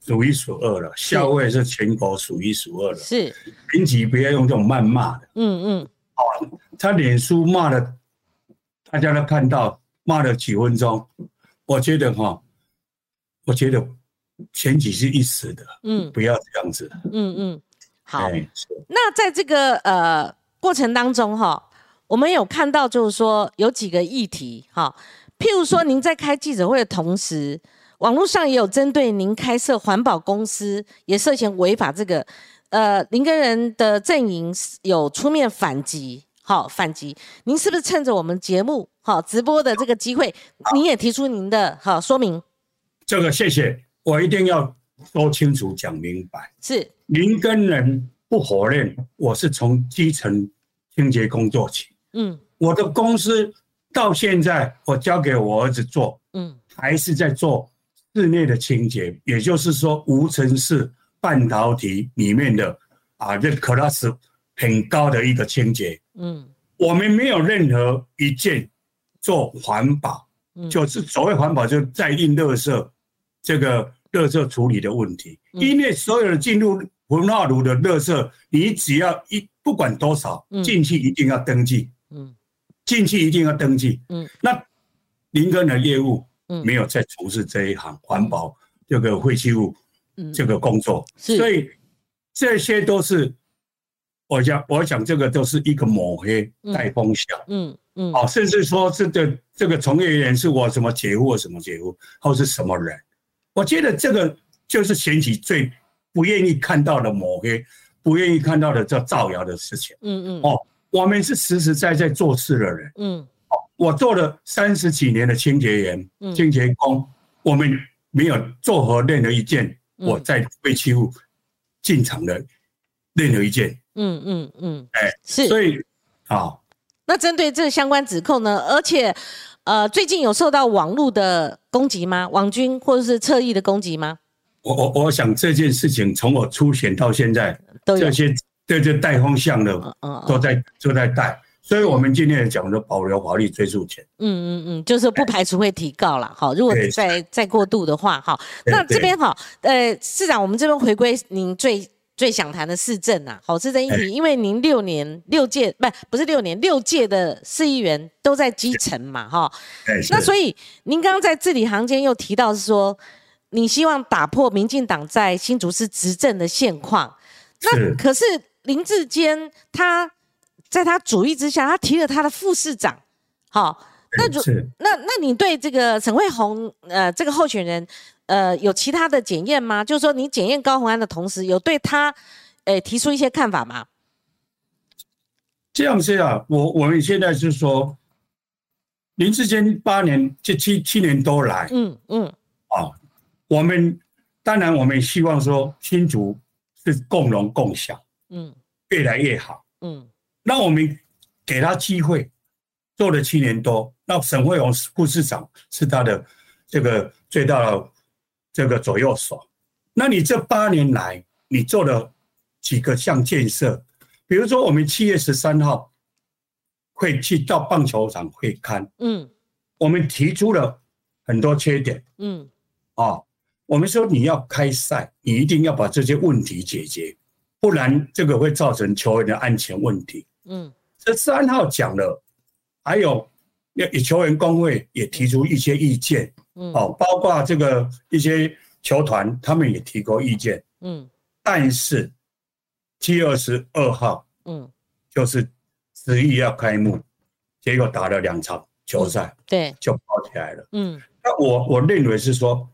数一数二了，校尉是全国数一数二的。是，平级不要用这种谩骂的。嗯嗯。好，他脸书骂了，大家都看到，骂了几分钟。我觉得哈，我觉得前几是一时的。嗯。不要这样子。嗯嗯。好。那在这个呃过程当中哈，我们有看到就是说有几个议题哈，譬如说您在开记者会的同时。网络上也有针对您开设环保公司也涉嫌违法这个，呃，您跟人的阵营有出面反击，好反击。您是不是趁着我们节目好直播的这个机会，您也提出您的好说明？这个谢谢，我一定要说清楚讲明白。是您跟人不否认，我是从基层清洁工作起，嗯，我的公司到现在我交给我儿子做，嗯，还是在做。室内的清洁，也就是说无尘室半导体里面的啊，这 class 很高的一个清洁。嗯，我们没有任何一件做环保，就是所谓环保，就在印垃圾这个垃圾处理的问题。因为所有的进入焚化炉的垃圾，你只要一不管多少进去，一定要登记。嗯，进去一定要登记。嗯，那林哥的业务。没有在从事这一行环保这个废弃物这个工作，所以这些都是我讲，我讲这个都是一个抹黑带风向。嗯，嗯，哦，甚至说这个这个从业人员是我什么姐夫或什么姐夫，或是什么人，我觉得这个就是选举最不愿意看到的抹黑，不愿意看到的叫造谣的事情。嗯嗯，哦，我们是实实在在做事的人。嗯，哦，我做了三十几年的清洁员、清洁工，我们没有做何任何一件我在被欺负进场的任何一件。嗯嗯嗯，哎，是，所以，好，那针对这相关指控呢？而且，呃，最近有受到网络的攻击吗？网军或者是侧翼的攻击吗？我我我想这件事情从我出选到现在，这些这些带风向的，都在都在带，所以我们今天也讲的保留法律追诉权。嗯嗯嗯，就是不排除会提告了。好，如果再再过度的话，哈，那这边好，呃，市长，我们这边回归您最。最想谈的市政啊，好市政议题，因为您六年六届不不是六年六届的市议员都在基层嘛，哈，那所以您刚刚在字里行间又提到是说，你希望打破民进党在新竹市执政的现况，那可是林志坚他在他主意之下，他提了他的副市长，好，那如那那你对这个沈惠宏呃这个候选人？呃，有其他的检验吗？就是说，你检验高鸿安的同时，有对他，诶，提出一些看法吗？这样是啊，我我们现在是说，林志坚八年，这七七年多来，嗯嗯，啊，我们当然我们希望说新竹是共荣共享，嗯，越来越好，嗯，那我们给他机会，做了七年多，那沈惠荣副市长是他的这个最大的。这个左右手，那你这八年来，你做了几个项建设？比如说，我们七月十三号会去到棒球场会看，嗯，我们提出了很多缺点，嗯，啊，我们说你要开赛，你一定要把这些问题解决，不然这个会造成球员的安全问题，嗯，这三号讲了，还有也球员工会也提出一些意见。嗯哦，包括这个一些球团，他们也提过意见。嗯，但是七月二十二号，嗯，就是十一要开幕，结果打了两场球赛，对，就跑起来了。嗯，那我我认为是说，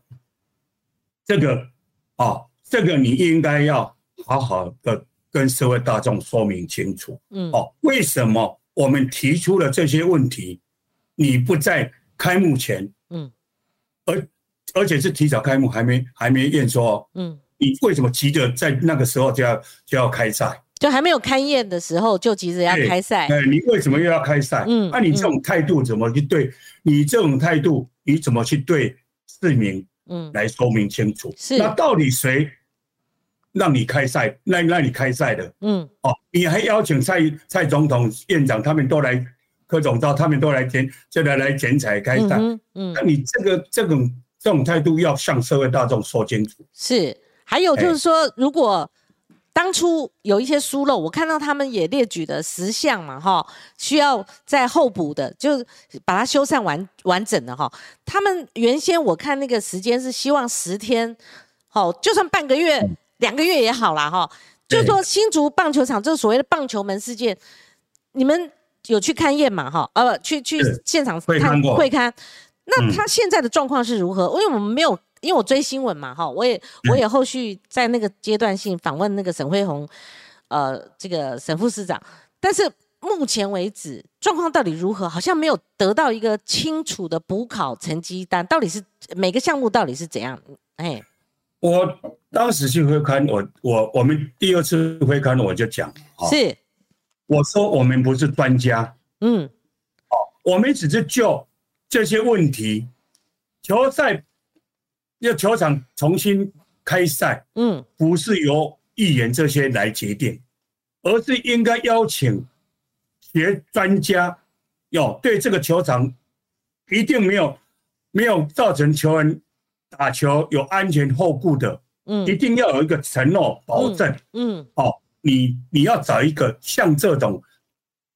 这个啊，这个你应该要好好的跟社会大众说明清楚。嗯，哦，为什么我们提出了这些问题，你不在开幕前？嗯。而而且是提早开幕，还没还没验收。嗯，你为什么急着在那个时候就要就要开赛？就还没有开验的时候就急着要开赛？哎，你为什么又要开赛？嗯，那你这种态度怎么去对？你这种态度你怎么去对市民？嗯，来说明清楚。是，那到底谁让你开赛？让让你开赛的？嗯，哦，你还邀请蔡蔡总统、院长他们都来。柯总召他们都来剪，就来来剪彩开赛。嗯，嗯那你这个这种这种态度要向社会大众说清楚。是，还有就是说，如果当初有一些疏漏，我看到他们也列举的十项嘛，哈，需要再候补的，就是把它修缮完完整的哈。他们原先我看那个时间是希望十天，好，就算半个月、两个月也好啦，哈。就说新竹棒球场，就是所谓的棒球门事件，你们。有去看验嘛？哈，呃，去去现场看会看。那他现在的状况是如何？因为我们没有，因为我追新闻嘛，哈，我也我也后续在那个阶段性访问那个沈辉宏，呃，这个沈副市长。但是目前为止状况到底如何？好像没有得到一个清楚的补考成绩单，到底是每个项目到底是怎样？哎，我当时去会看，我我我们第二次会看我就讲，是。我说我们不是专家，嗯，哦，我们只是就这些问题，球赛要球场重新开赛，嗯，不是由议员这些来决定，而是应该邀请学专家，要对这个球场一定没有没有造成球员打球有安全后顾的，嗯，一定要有一个承诺保证，嗯，哦。你你要找一个像这种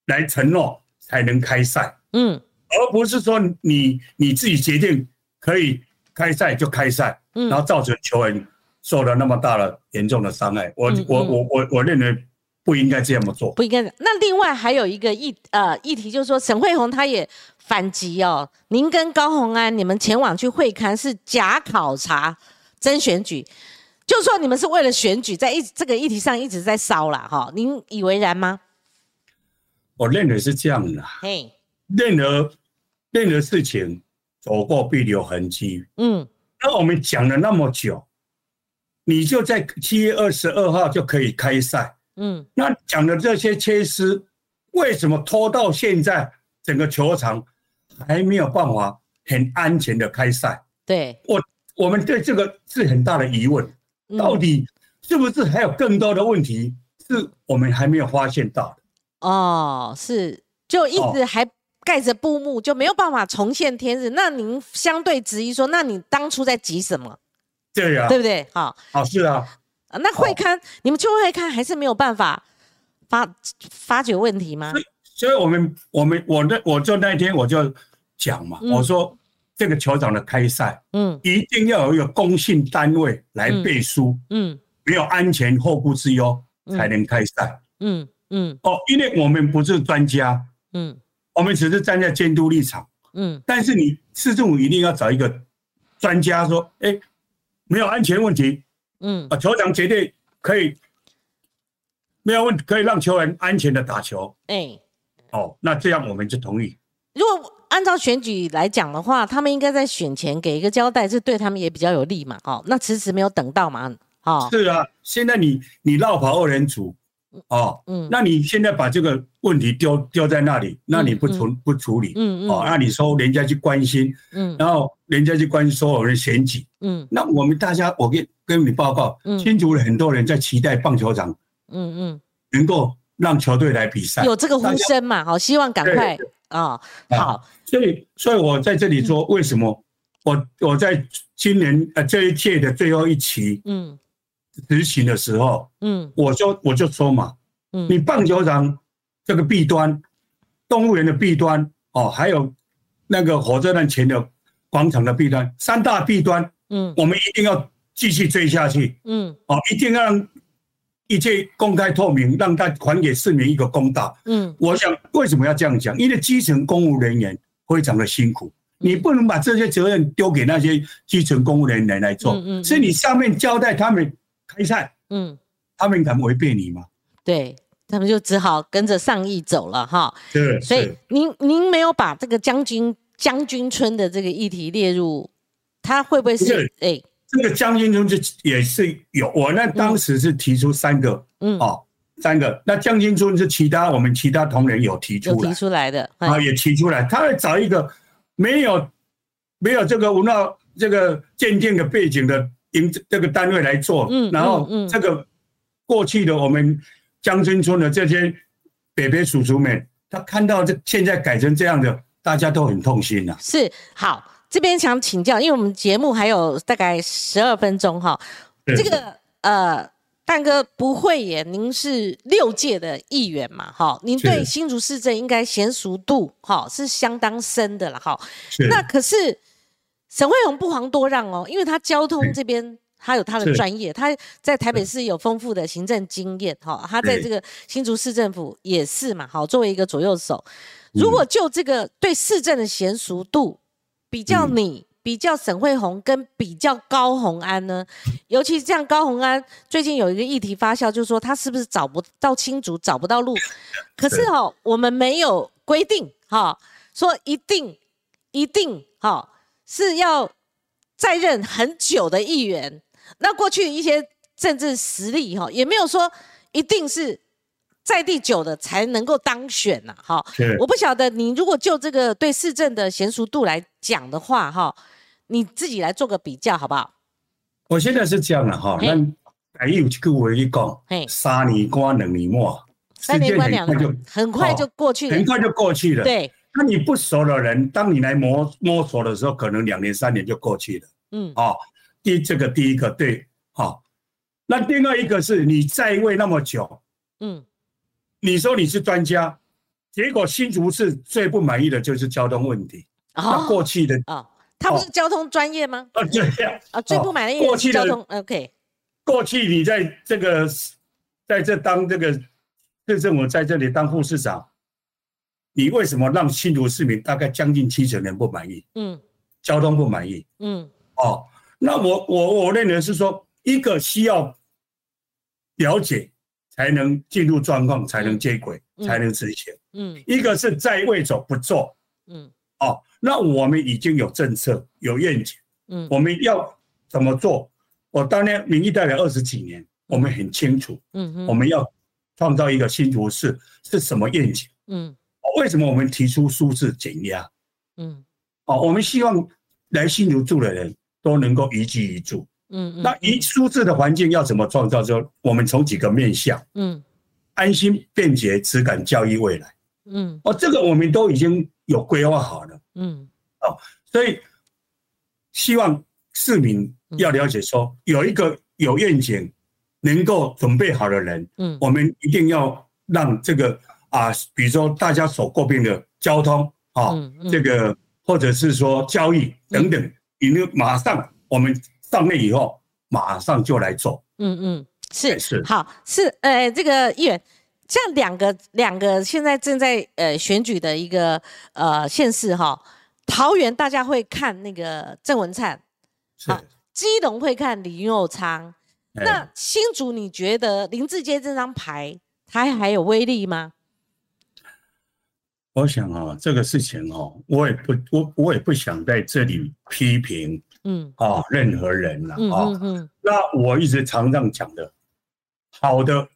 来承诺才能开赛，嗯，而不是说你你自己决定可以开赛就开赛，嗯，然后造成球员受了那么大的严重的伤害。我我我我我认为不应该这么做，不应该。那另外还有一个议呃议题，就是说沈惠宏他也反击哦，您跟高鸿安你们前往去会刊是假考察真选举，就是说你们是为了选举在一这个议题上一直在烧了哈，您以为然吗？我认为是这样的，嘿，任何任何事情走过必留痕迹，嗯，那我们讲了那么久。你就在七月二十二号就可以开赛，嗯，那讲的这些缺失，为什么拖到现在，整个球场还没有办法很安全的开赛？对我，我们对这个是很大的疑问，到底是不是还有更多的问题是我们还没有发现到的？哦，是，就一直还盖着布幕，就没有办法重现天日。那您相对质疑说，那你当初在急什么？对呀，对不对？好，好是啊。那会刊，你们就会刊还是没有办法发发掘问题吗？所以，我们我们我那我就那天我就讲嘛，我说这个酋长的开赛，嗯，一定要有一个公信单位来背书，嗯，没有安全后顾之忧才能开赛，嗯嗯。哦，因为我们不是专家，嗯，我们只是站在监督立场，嗯。但是你市政府一定要找一个专家说，哎。没有安全问题，嗯啊，球场绝对可以没有问题，可以让球员安全的打球。哎，哦，那这样我们就同意。如果按照选举来讲的话，他们应该在选前给一个交代，这对他们也比较有利嘛。哦，那迟迟没有等到嘛。哦，是啊，现在你你绕跑二人组。哦，嗯，那你现在把这个问题丢丢在那里，那你不处不处理，嗯嗯，哦，那你说人家去关心，嗯，然后人家去关心所有人选举，嗯，那我们大家，我跟跟你报告，新竹的很多人在期待棒球场，嗯嗯，能够让球队来比赛，有这个呼声嘛？好，希望赶快啊，好，所以所以我在这里说，为什么我我在今年呃这一届的最后一期，嗯。执行的时候，嗯，我就我就说嘛，嗯，你棒球场这个弊端，动物园的弊端，哦，还有那个火车站前的广场的弊端，三大弊端，嗯，我们一定要继续追下去，嗯，哦，一定要让一切公开透明，让他还给市民一个公道，嗯，我想为什么要这样讲？因为基层公务人员非常的辛苦，你不能把这些责任丢给那些基层公务人员来做，嗯嗯，是你上面交代他们。开赛，嗯，他们敢违背你吗？对他们就只好跟着上意走了哈。对，所以您您没有把这个将军将军村的这个议题列入，他会不会是？哎，这个将军村就也是有，我那当时是提出三个，嗯，哦，三个。那将军村是其他我们其他同仁有提出，有提出来的啊，也提出来，他会找一个没有没有这个文化这个鉴定的背景的。营这个单位来做，嗯，然后这个过去的我们江村村的这些北北叔叔们，他看到这现在改成这样的，大家都很痛心呐。是好，这边想请教，因为我们节目还有大概十二分钟哈。这个呃，蛋哥不会耶，您是六届的议员嘛，哈，您对新竹市政应该娴熟度哈是相当深的了哈。那可是。沈惠宏不遑多让哦，因为他交通这边他有他的专业，他在台北市有丰富的行政经验，哈，他在这个新竹市政府也是嘛，好，作为一个左右手，如果就这个对市政的娴熟度比较，你比较沈惠宏跟比较高鸿安呢，尤其这样高鸿安最近有一个议题发酵，就是说他是不是找不到新竹找不到路，<laughs> 可是哈，我们没有规定哈，说一定一定哈。是要在任很久的议员，那过去一些政治实力哈，也没有说一定是在地久的才能够当选呐，哈。我不晓得你如果就这个对市政的娴熟度来讲的话，哈，你自己来做个比较好不好？我现在是这样的哈，那还有一句话一讲，三年关两年末，三年关两年很快就过去了，很快就过去了，对。那你不熟的人，当你来摸摸索的时候，可能两年三年就过去了。嗯，哦，第这个第一个对，好。那另外一个是你在位那么久，嗯，你说你是专家，结果新竹市最不满意的就是交通问题。啊，过去的啊，他不是交通专业吗？啊，对呀。啊，最不满意过去的交通。OK。过去你在这个在这当这个市政府在这里当副市长，你为什么让新竹市民大概将近七成人不满意？嗯，交通不满意。嗯，哦，那我我我认为是说，一个需要了解才能进入状况，才能接轨，才能执行。嗯，一个是在位者不做。嗯，哦，那我们已经有政策，有愿景。嗯，我们要怎么做？我当年民意代表二十几年，我们很清楚。嗯嗯，我们要创造一个新竹市是什么愿景？嗯，为什么我们提出舒适减压？嗯，哦，我们希望来新竹住的人都能够宜居宜住。嗯嗯，那一舒适的环境要怎么创造？就我们从几个面向。嗯，安心、便捷、质感、教育、未来。嗯，哦，这个我们都已经有规划好了。嗯，哦，所以。希望市民要了解，说有一个有愿景、能够准备好的人，嗯，我们一定要让这个啊，比如说大家所诟病的交通啊，这个或者是说交易等等，你们马上我们上任以后马上就来做。嗯嗯，是是好是呃，这个议员，这样两个两个现在正在呃选举的一个呃县市哈。桃园大家会看那个郑文灿，啊，基隆会看李佑昌，那新竹你觉得林志坚这张牌他还有威力吗？我想啊，这个事情哦，我也不我我也不想在这里批评，嗯。啊任何人了啊，那我一直常常讲的，好的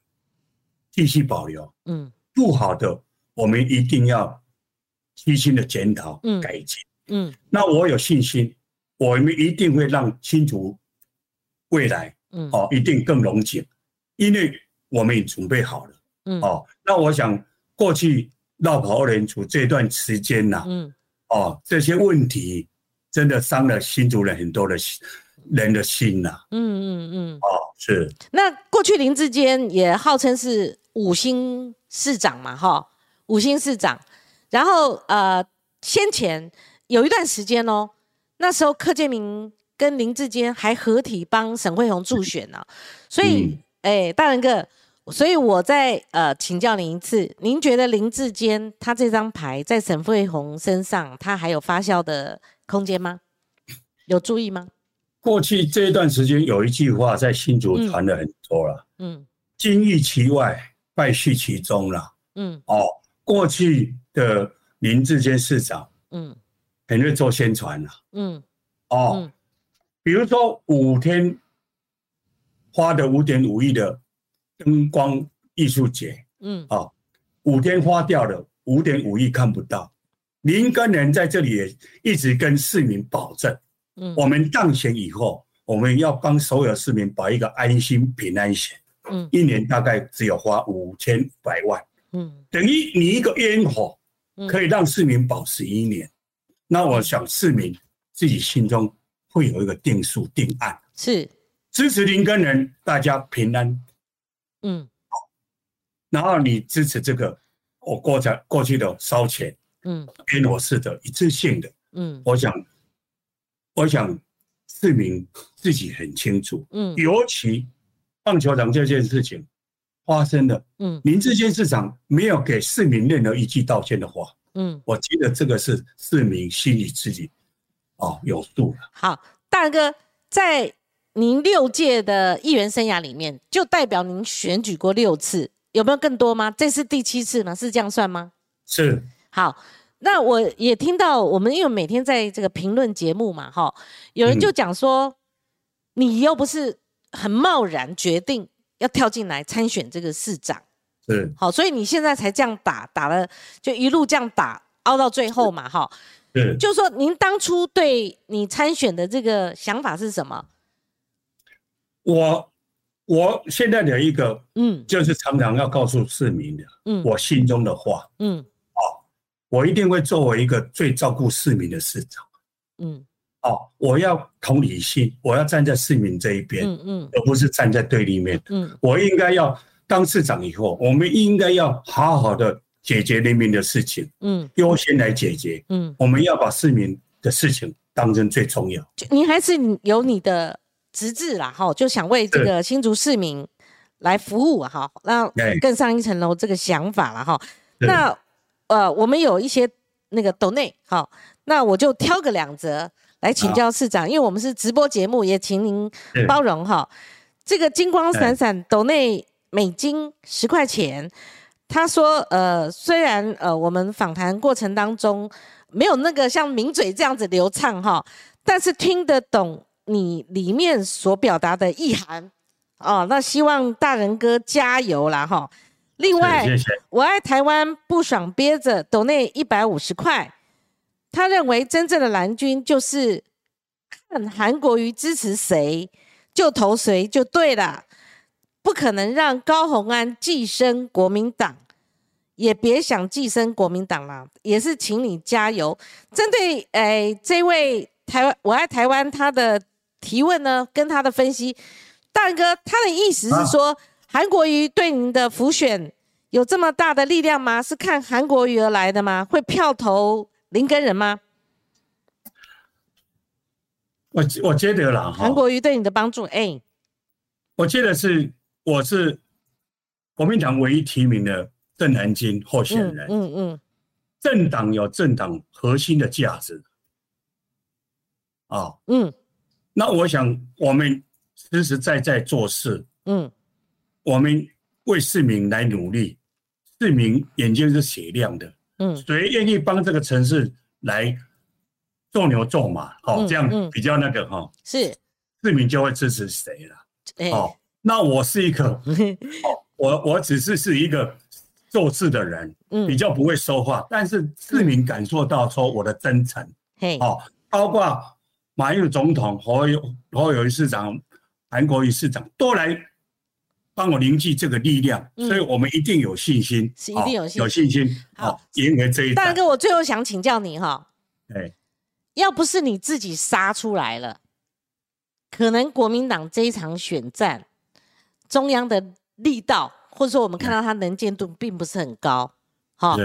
继续保留，嗯，不好的我们一定要。细心的检讨、改进，嗯，那我有信心，我们一定会让新竹未来，嗯，哦，一定更龙井，因为我们已准备好了，嗯，哦，那我想过去绕跑二连组这段时间呐，嗯，哦，这些问题真的伤了新竹人很多的心人的心呐，嗯嗯嗯，哦，是。那过去林志坚也号称是五星市长嘛，哈，五星市长。然后呃，先前有一段时间哦，那时候柯建明跟林志坚还合体帮沈惠宏助选呢，所以哎，大仁哥，所以我再呃请教您一次，您觉得林志坚他这张牌在沈惠宏身上，他还有发酵的空间吗？有注意吗？过去这一段时间有一句话在新竹传的很多了，嗯，金玉其外，败絮其中了，嗯，哦，过去。的林志坚市长，嗯，很会做宣传了，嗯，哦，比如说五天花的五点五亿的灯光艺术节，嗯，啊，五天花掉了五点五亿看不到，林根人在这里也一直跟市民保证，嗯，我们当选以后，我们要帮所有市民保一个安心平安险，嗯，一年大概只有花五千百万，嗯，等于你一个烟火。可以让市民保十一年，那我想市民自己心中会有一个定数定案，是。支持林根人，大家平安，嗯，好，然后你支持这个我过在过去的烧钱，嗯，烟火式的一次性的，嗯，我想，我想市民自己很清楚，嗯，尤其棒球场这件事情。发生的，嗯，林志坚市长没有给市民任何一句道歉的话，嗯，我觉得这个是市民心里自己哦有数了。好，大哥，在您六届的议员生涯里面，就代表您选举过六次，有没有更多吗？这是第七次吗？是这样算吗？是。好，那我也听到我们因为每天在这个评论节目嘛，哈，有人就讲说，你又不是很贸然决定。要跳进来参选这个市长，是好，所以你现在才这样打，打了就一路这样打，凹到最后嘛，哈，是，就说您当初对你参选的这个想法是什么？我我现在的一个，嗯，就是常常要告诉市民的，嗯，我心中的话，嗯，哦，我一定会作为一个最照顾市民的市长，嗯。哦，我要同理心，我要站在市民这一边，嗯嗯，而不是站在对立面。嗯，我应该要当市长以后，我们应该要好好的解决人民的事情，嗯，优先来解决，嗯，我们要把市民的事情当成最重要。你还是有你的职责啦，哈，就想为这个新竹市民来服务啊哈，那更上一层楼这个想法了哈。那呃，我们有一些那个抖内好，那我就挑个两则来请教市长，因为我们是直播节目，也请您包容哈。这个金光闪闪抖内美金十块钱，他说呃，虽然呃我们访谈过程当中没有那个像名嘴这样子流畅哈，但是听得懂你里面所表达的意涵。哦，那希望大人哥加油啦哈！另外，我爱台湾不爽憋着，抖内一百五十块。他认为真正的蓝军就是看韩国瑜支持谁就投谁就对了，不可能让高鸿安寄生国民党，也别想寄生国民党了。也是请你加油。针对诶这位台湾我爱台湾他的提问呢，跟他的分析。大哥，他的意思是说，韩国瑜对您的浮选有这么大的力量吗？是看韩国瑜而来的吗？会票投林根人吗？我我觉得啦，韩国瑜对你的帮助，哎，我觉得是我是国民党唯一提名的邓南京候选人，嗯嗯，政党有政党核心的价值，啊，嗯，那我想我们。实实在在做事，嗯，我们为市民来努力，市民眼睛是雪亮的，嗯，谁愿意帮这个城市来做牛做马，好，这样比较那个哈，是。市民就会支持谁了，哦，那我是一个，<laughs> 哦，我我只是是一个做事的人，嗯，比较不会说话，但是市民感受到说我的真诚，嘿，哦，包括马英九总统和有和有市长。韩国瑜市长都来帮我凝聚这个力量，所以我们一定有信心，是一定有信有信心，好赢回这一大哥，我最后想请教你哈，哎，要不是你自己杀出来了，可能国民党这一场选战，中央的力道，或者说我们看到他能见度并不是很高，哈。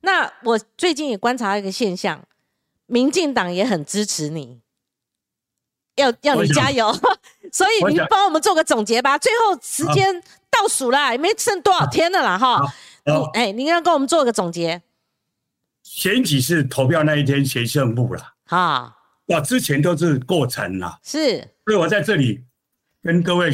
那我最近也观察到一个现象，民进党也很支持你。要要你加油，<laughs> 所以你帮我们做个总结吧。最后时间倒数了，也没剩多少天了啦，哈。哎，您要跟我们做个总结。选举是投票那一天决胜负了，哈。哇，之前都是过程啦，是。所以我在这里跟各位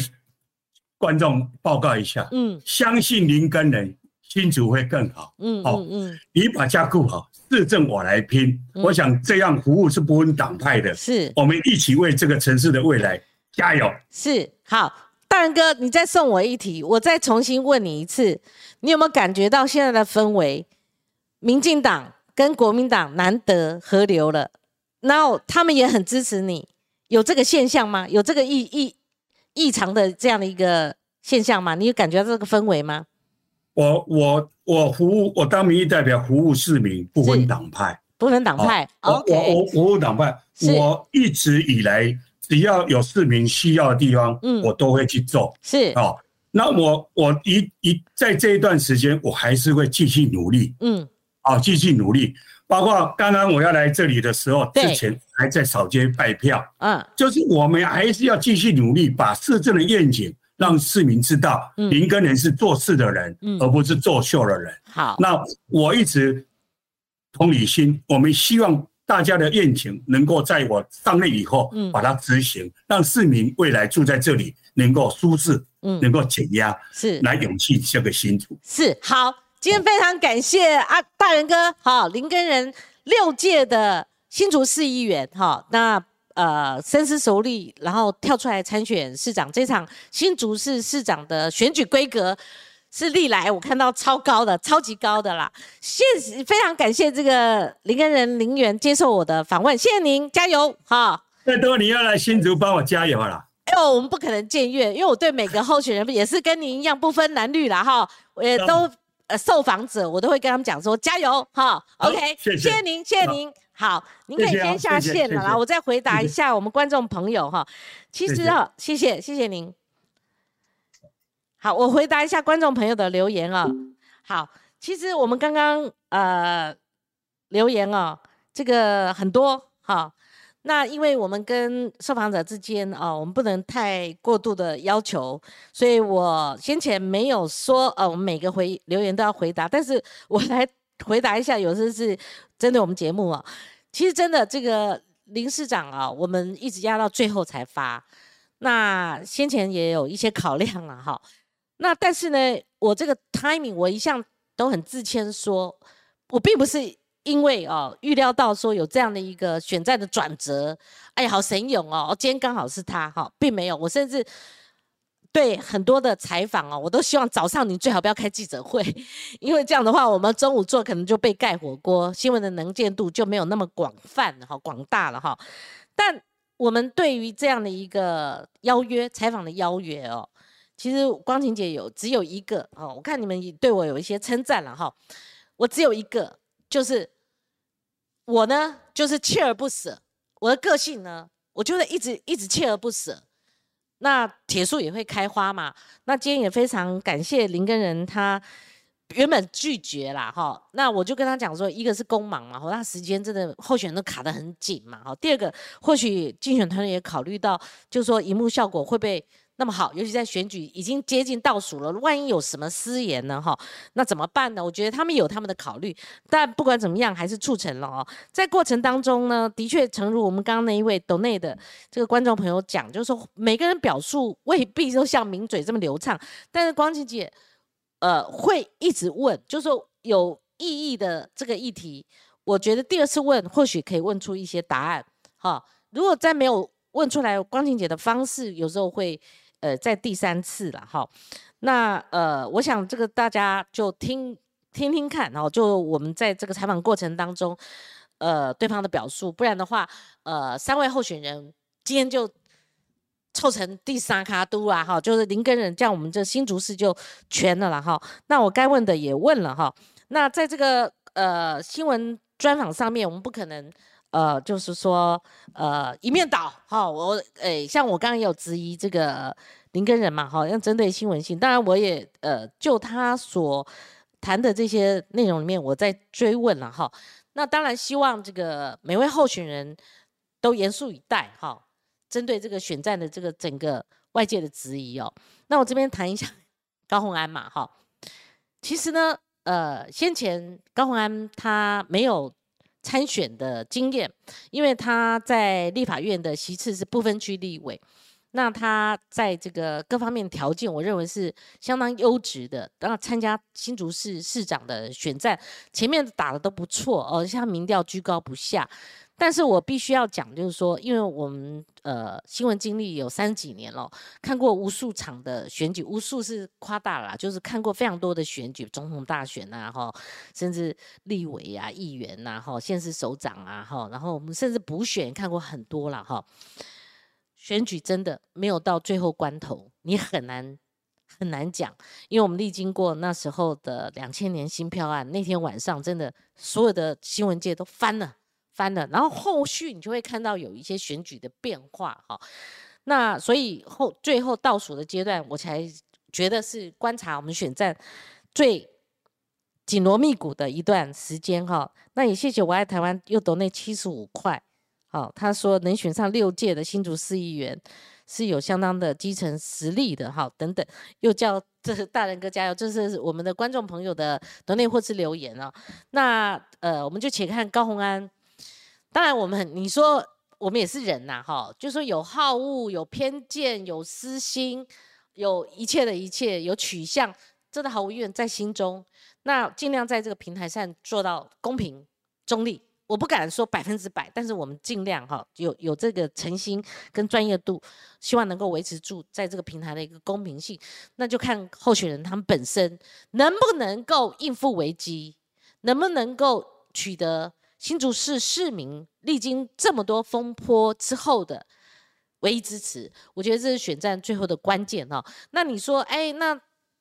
观众报告一下，嗯，相信林根人新竹会更好，嗯，好，嗯，你把家顾好。市政我来拼，我想这样服务是不分党派的，是我们一起为这个城市的未来加油。是好，大仁哥，你再送我一题，我再重新问你一次，你有没有感觉到现在的氛围，民进党跟国民党难得合流了，然后他们也很支持你，有这个现象吗？有这个异异异常的这样的一个现象吗？你有感觉到这个氛围吗？我我我服务，我当民意代表服务市民，不分党派，不分党派。我我我服务党派，我一直以来只要有市民需要的地方，嗯，我都会去做。是哦，那我我一一在这一段时间，我还是会继续努力。嗯，好，继续努力。包括刚刚我要来这里的时候，之前还在扫街拜票。嗯，就是我们还是要继续努力，把市政的愿景。让市民知道，林根人是做事的人，而不是作秀的人。好，那我一直同理心，我们希望大家的愿景能够在我上任以后，把它执行，让市民未来住在这里能够舒适，嗯，能够减压，是来勇气这个新主。是好，今天非常感谢啊，大人哥，好，林根人六届的新竹市议员，哈，那。呃，深思熟虑，然后跳出来参选市长。这场新竹市市长的选举规格是历来我看到超高的、超级高的啦。谢，非常感谢这个林根人林园接受我的访问，谢谢您，加油哈！再多你要来新竹帮我加油啦。哎呦，我们不可能僭越，因为我对每个候选人也是跟您一样不分男女啦哈，也都呃受访者我都会跟他们讲说加油哈。OK，谢谢您，谢谢您。好，您可以先下线了啦。我再回答一下我们观众朋友哈。其实哈，谢谢谢谢您。好，我回答一下观众朋友的留言啊。好，其实我们刚刚呃留言啊，这个很多哈。那因为我们跟受访者之间啊，我们不能太过度的要求，所以我先前没有说呃，我们每个回留言都要回答，但是我来回答一下，有时是针对我们节目啊。其实真的这个林市长啊，我们一直压到最后才发，那先前也有一些考量了哈。那但是呢，我这个 timing 我一向都很自谦，说我并不是。因为哦，预料到说有这样的一个选战的转折，哎呀，好神勇哦！今天刚好是他哈，并没有。我甚至对很多的采访哦，我都希望早上你最好不要开记者会，<laughs> 因为这样的话，我们中午做可能就被盖火锅，新闻的能见度就没有那么广泛哈，广大了哈。但我们对于这样的一个邀约采访的邀约哦，其实光晴姐有只有一个哦，我看你们对我有一些称赞了哈，我只有一个。就是我呢，就是锲而不舍。我的个性呢，我就会一直一直锲而不舍。那铁树也会开花嘛。那今天也非常感谢林根仁，他原本拒绝啦，哈。那我就跟他讲说，一个是公忙嘛，那时间真的候选人都卡得很紧嘛，哈。第二个，或许竞选团队也考虑到，就是说荧幕效果会被。那么好，尤其在选举已经接近倒数了，万一有什么失言呢？哈，那怎么办呢？我觉得他们有他们的考虑，但不管怎么样，还是促成了哦。在过程当中呢，的确，诚如我们刚刚那一位斗内的这个观众朋友讲，就是说每个人表述未必都像名嘴这么流畅，但是光晴姐，呃，会一直问，就是说有意义的这个议题，我觉得第二次问或许可以问出一些答案。哈，如果再没有问出来，光晴姐的方式有时候会。呃，在第三次了哈，那呃，我想这个大家就听听听看哦，就我们在这个采访过程当中，呃，对方的表述，不然的话，呃，三位候选人今天就凑成第三卡都啦哈，就是林根人，这样我们这新竹市就全了了哈。那我该问的也问了哈，那在这个呃新闻专访上面，我们不可能。呃，就是说，呃，一面倒，哈，我，诶，像我刚刚也有质疑这个林根人嘛，哈，要针对新闻性，当然我也，呃，就他所谈的这些内容里面，我在追问了，哈，那当然希望这个每位候选人都严肃以待，哈，针对这个选战的这个整个外界的质疑哦，那我这边谈一下 <laughs> 高鸿安嘛，哈，其实呢，呃，先前高鸿安他没有。参选的经验，因为他在立法院的席次是不分区立委，那他在这个各方面条件，我认为是相当优质的。然后参加新竹市市长的选战，前面打的都不错哦，像民调居高不下。但是我必须要讲，就是说，因为我们呃新闻经历有三几年了，看过无数场的选举，无数是夸大了，就是看过非常多的选举，总统大选呐，哈，甚至立委啊、议员呐，哈，县市首长啊，哈，然后我们甚至补选看过很多了，哈。选举真的没有到最后关头，你很难很难讲，因为我们历经过那时候的两千年新票案，那天晚上真的所有的新闻界都翻了。翻了，然后后续你就会看到有一些选举的变化哈。那所以后最后倒数的阶段，我才觉得是观察我们选战最紧锣密鼓的一段时间哈。那也谢谢我爱台湾又得那七十五块，好，他说能选上六届的新竹市议员是有相当的基层实力的哈。等等，又叫这是大人哥加油，这是我们的观众朋友的得内或是留言啊。那呃，我们就且看高鸿安。当然，我们你说我们也是人呐，哈，就说有好恶、有偏见、有私心，有一切的一切，有取向，真的毫无疑问在心中。那尽量在这个平台上做到公平、中立。我不敢说百分之百，但是我们尽量哈，有有这个诚心跟专业度，希望能够维持住在这个平台的一个公平性。那就看候选人他们本身能不能够应付危机，能不能够取得。新竹市市民历经这么多风波之后的唯一支持，我觉得这是选战最后的关键哈。那你说，哎，那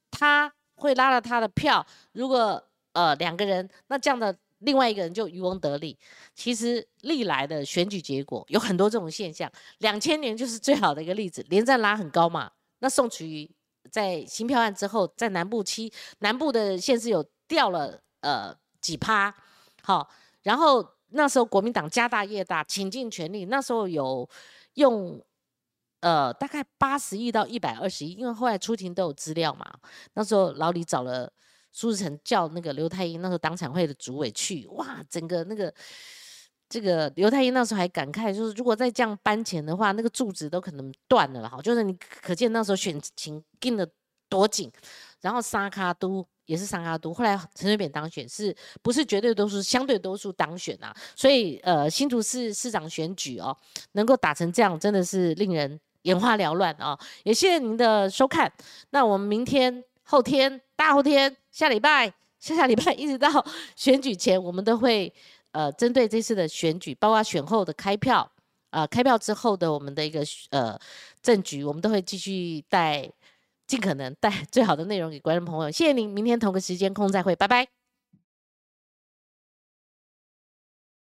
他会拉了他的票？如果呃两个人，那这样的另外一个人就渔翁得利。其实历来的选举结果有很多这种现象，两千年就是最好的一个例子，连战拉很高嘛。那宋楚瑜在新票案之后，在南部期南部的县市有掉了呃几趴，好。然后那时候国民党家大业大，倾尽全力，那时候有用呃大概八十亿到一百二十亿，因为后来出庭都有资料嘛。那时候老李找了苏志成叫那个刘太英那时候党产会的主委去，哇，整个那个这个刘太英那时候还感慨，就是如果再这样搬钱的话，那个柱子都可能断了哈。就是你可见那时候选情盯得多紧，然后沙卡都。也是三阿都，后来陈水扁当选，是不是绝对多数？相对多数当选啊，所以呃，新竹市市长选举哦，能够打成这样，真的是令人眼花缭乱啊！也谢谢您的收看，那我们明天、后天、大后天、下礼拜、下下礼拜 <laughs> 一直到选举前，我们都会呃，针对这次的选举，包括选后的开票啊，开票之后的我们的一个呃政局，我们都会继续带。尽可能带最好的内容给观众朋友，谢谢您，明天同个时间空再会，拜拜。